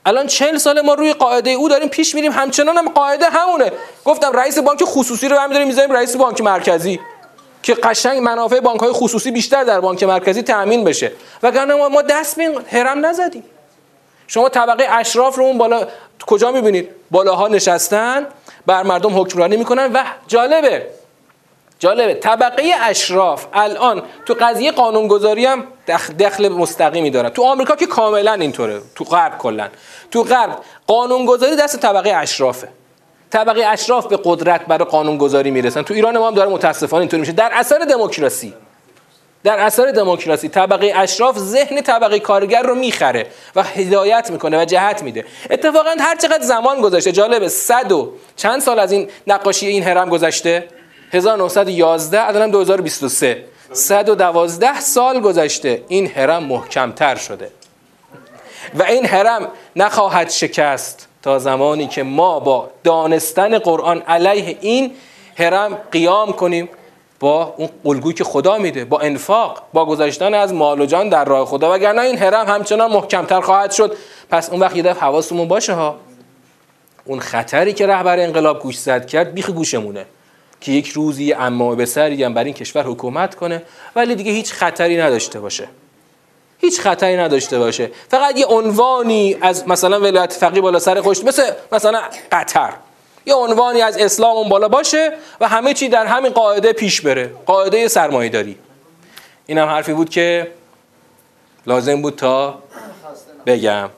الان چهل سال ما روی قاعده او داریم پیش میریم همچنان هم قاعده همونه. گفتم رئیس بانک خصوصی رو برمی‌داریم می‌ذاریم رئیس بانک مرکزی که قشنگ منافع بانک های خصوصی بیشتر در بانک مرکزی تأمین بشه. وگرنه ما, ما دست به هرم نزدیم. شما طبقه اشراف رو اون بالا کجا می‌بینید؟ بالاها نشستن بر مردم حکمرانی می‌کنن. و جالبه جالبه. طبقه اشراف الان تو قضیه قانونگذاری هم دخل مستقیمی دارن تو آمریکا که کاملا اینطوره. تو غرب کلا. تو غرب قانونگذاری دست طبقه اشرافه. طبقه اشراف به قدرت برای قانونگذاری می‌رسن. تو ایران ما هم داره متاسفانه اینطوری میشه. در اثر دموکراسی. در اثر دموکراسی طبقه اشراف ذهن طبقه کارگر رو می‌خره و هدایت می‌کنه و جهت میده. اتفاقا هر چقدر زمان گذشته جالبه صد و چند سال از این نقاشی این هرم گذشته؟ 1911 الان 2023 112 سال گذشته. این هرم محکمتر شده. و این هرم نخواهد شکست تا زمانی که ما با دانستن قرآن علیه این هرم قیام کنیم با اون الگویی که خدا میده با انفاق با گذاشتن از مال و جان در راه خدا. وگرنه این هرم همچنان محکمتر خواهد شد. پس اون وقت یه دفعه حواسمون باشه ها. اون خطری که رهبر انقلاب گوش زد کرد بیخ گوشمونه. که یک روزی اما به سری هم بر این کشور حکومت کنه ولی دیگه هیچ خطری نداشته باشه. هیچ خطری نداشته باشه. فقط یه عنوانی از مثلا ولایت فقیه بالا سر خوش مثل مثلا قطر. یه عنوانی از اسلام اون بالا باشه و همه چی در همین قاعده پیش بره. قاعده سرمایه داری این هم حرفی بود که لازم بود تا بگم.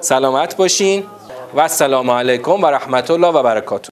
سلامت باشین و السلام علیکم و رحمت الله و برکاته.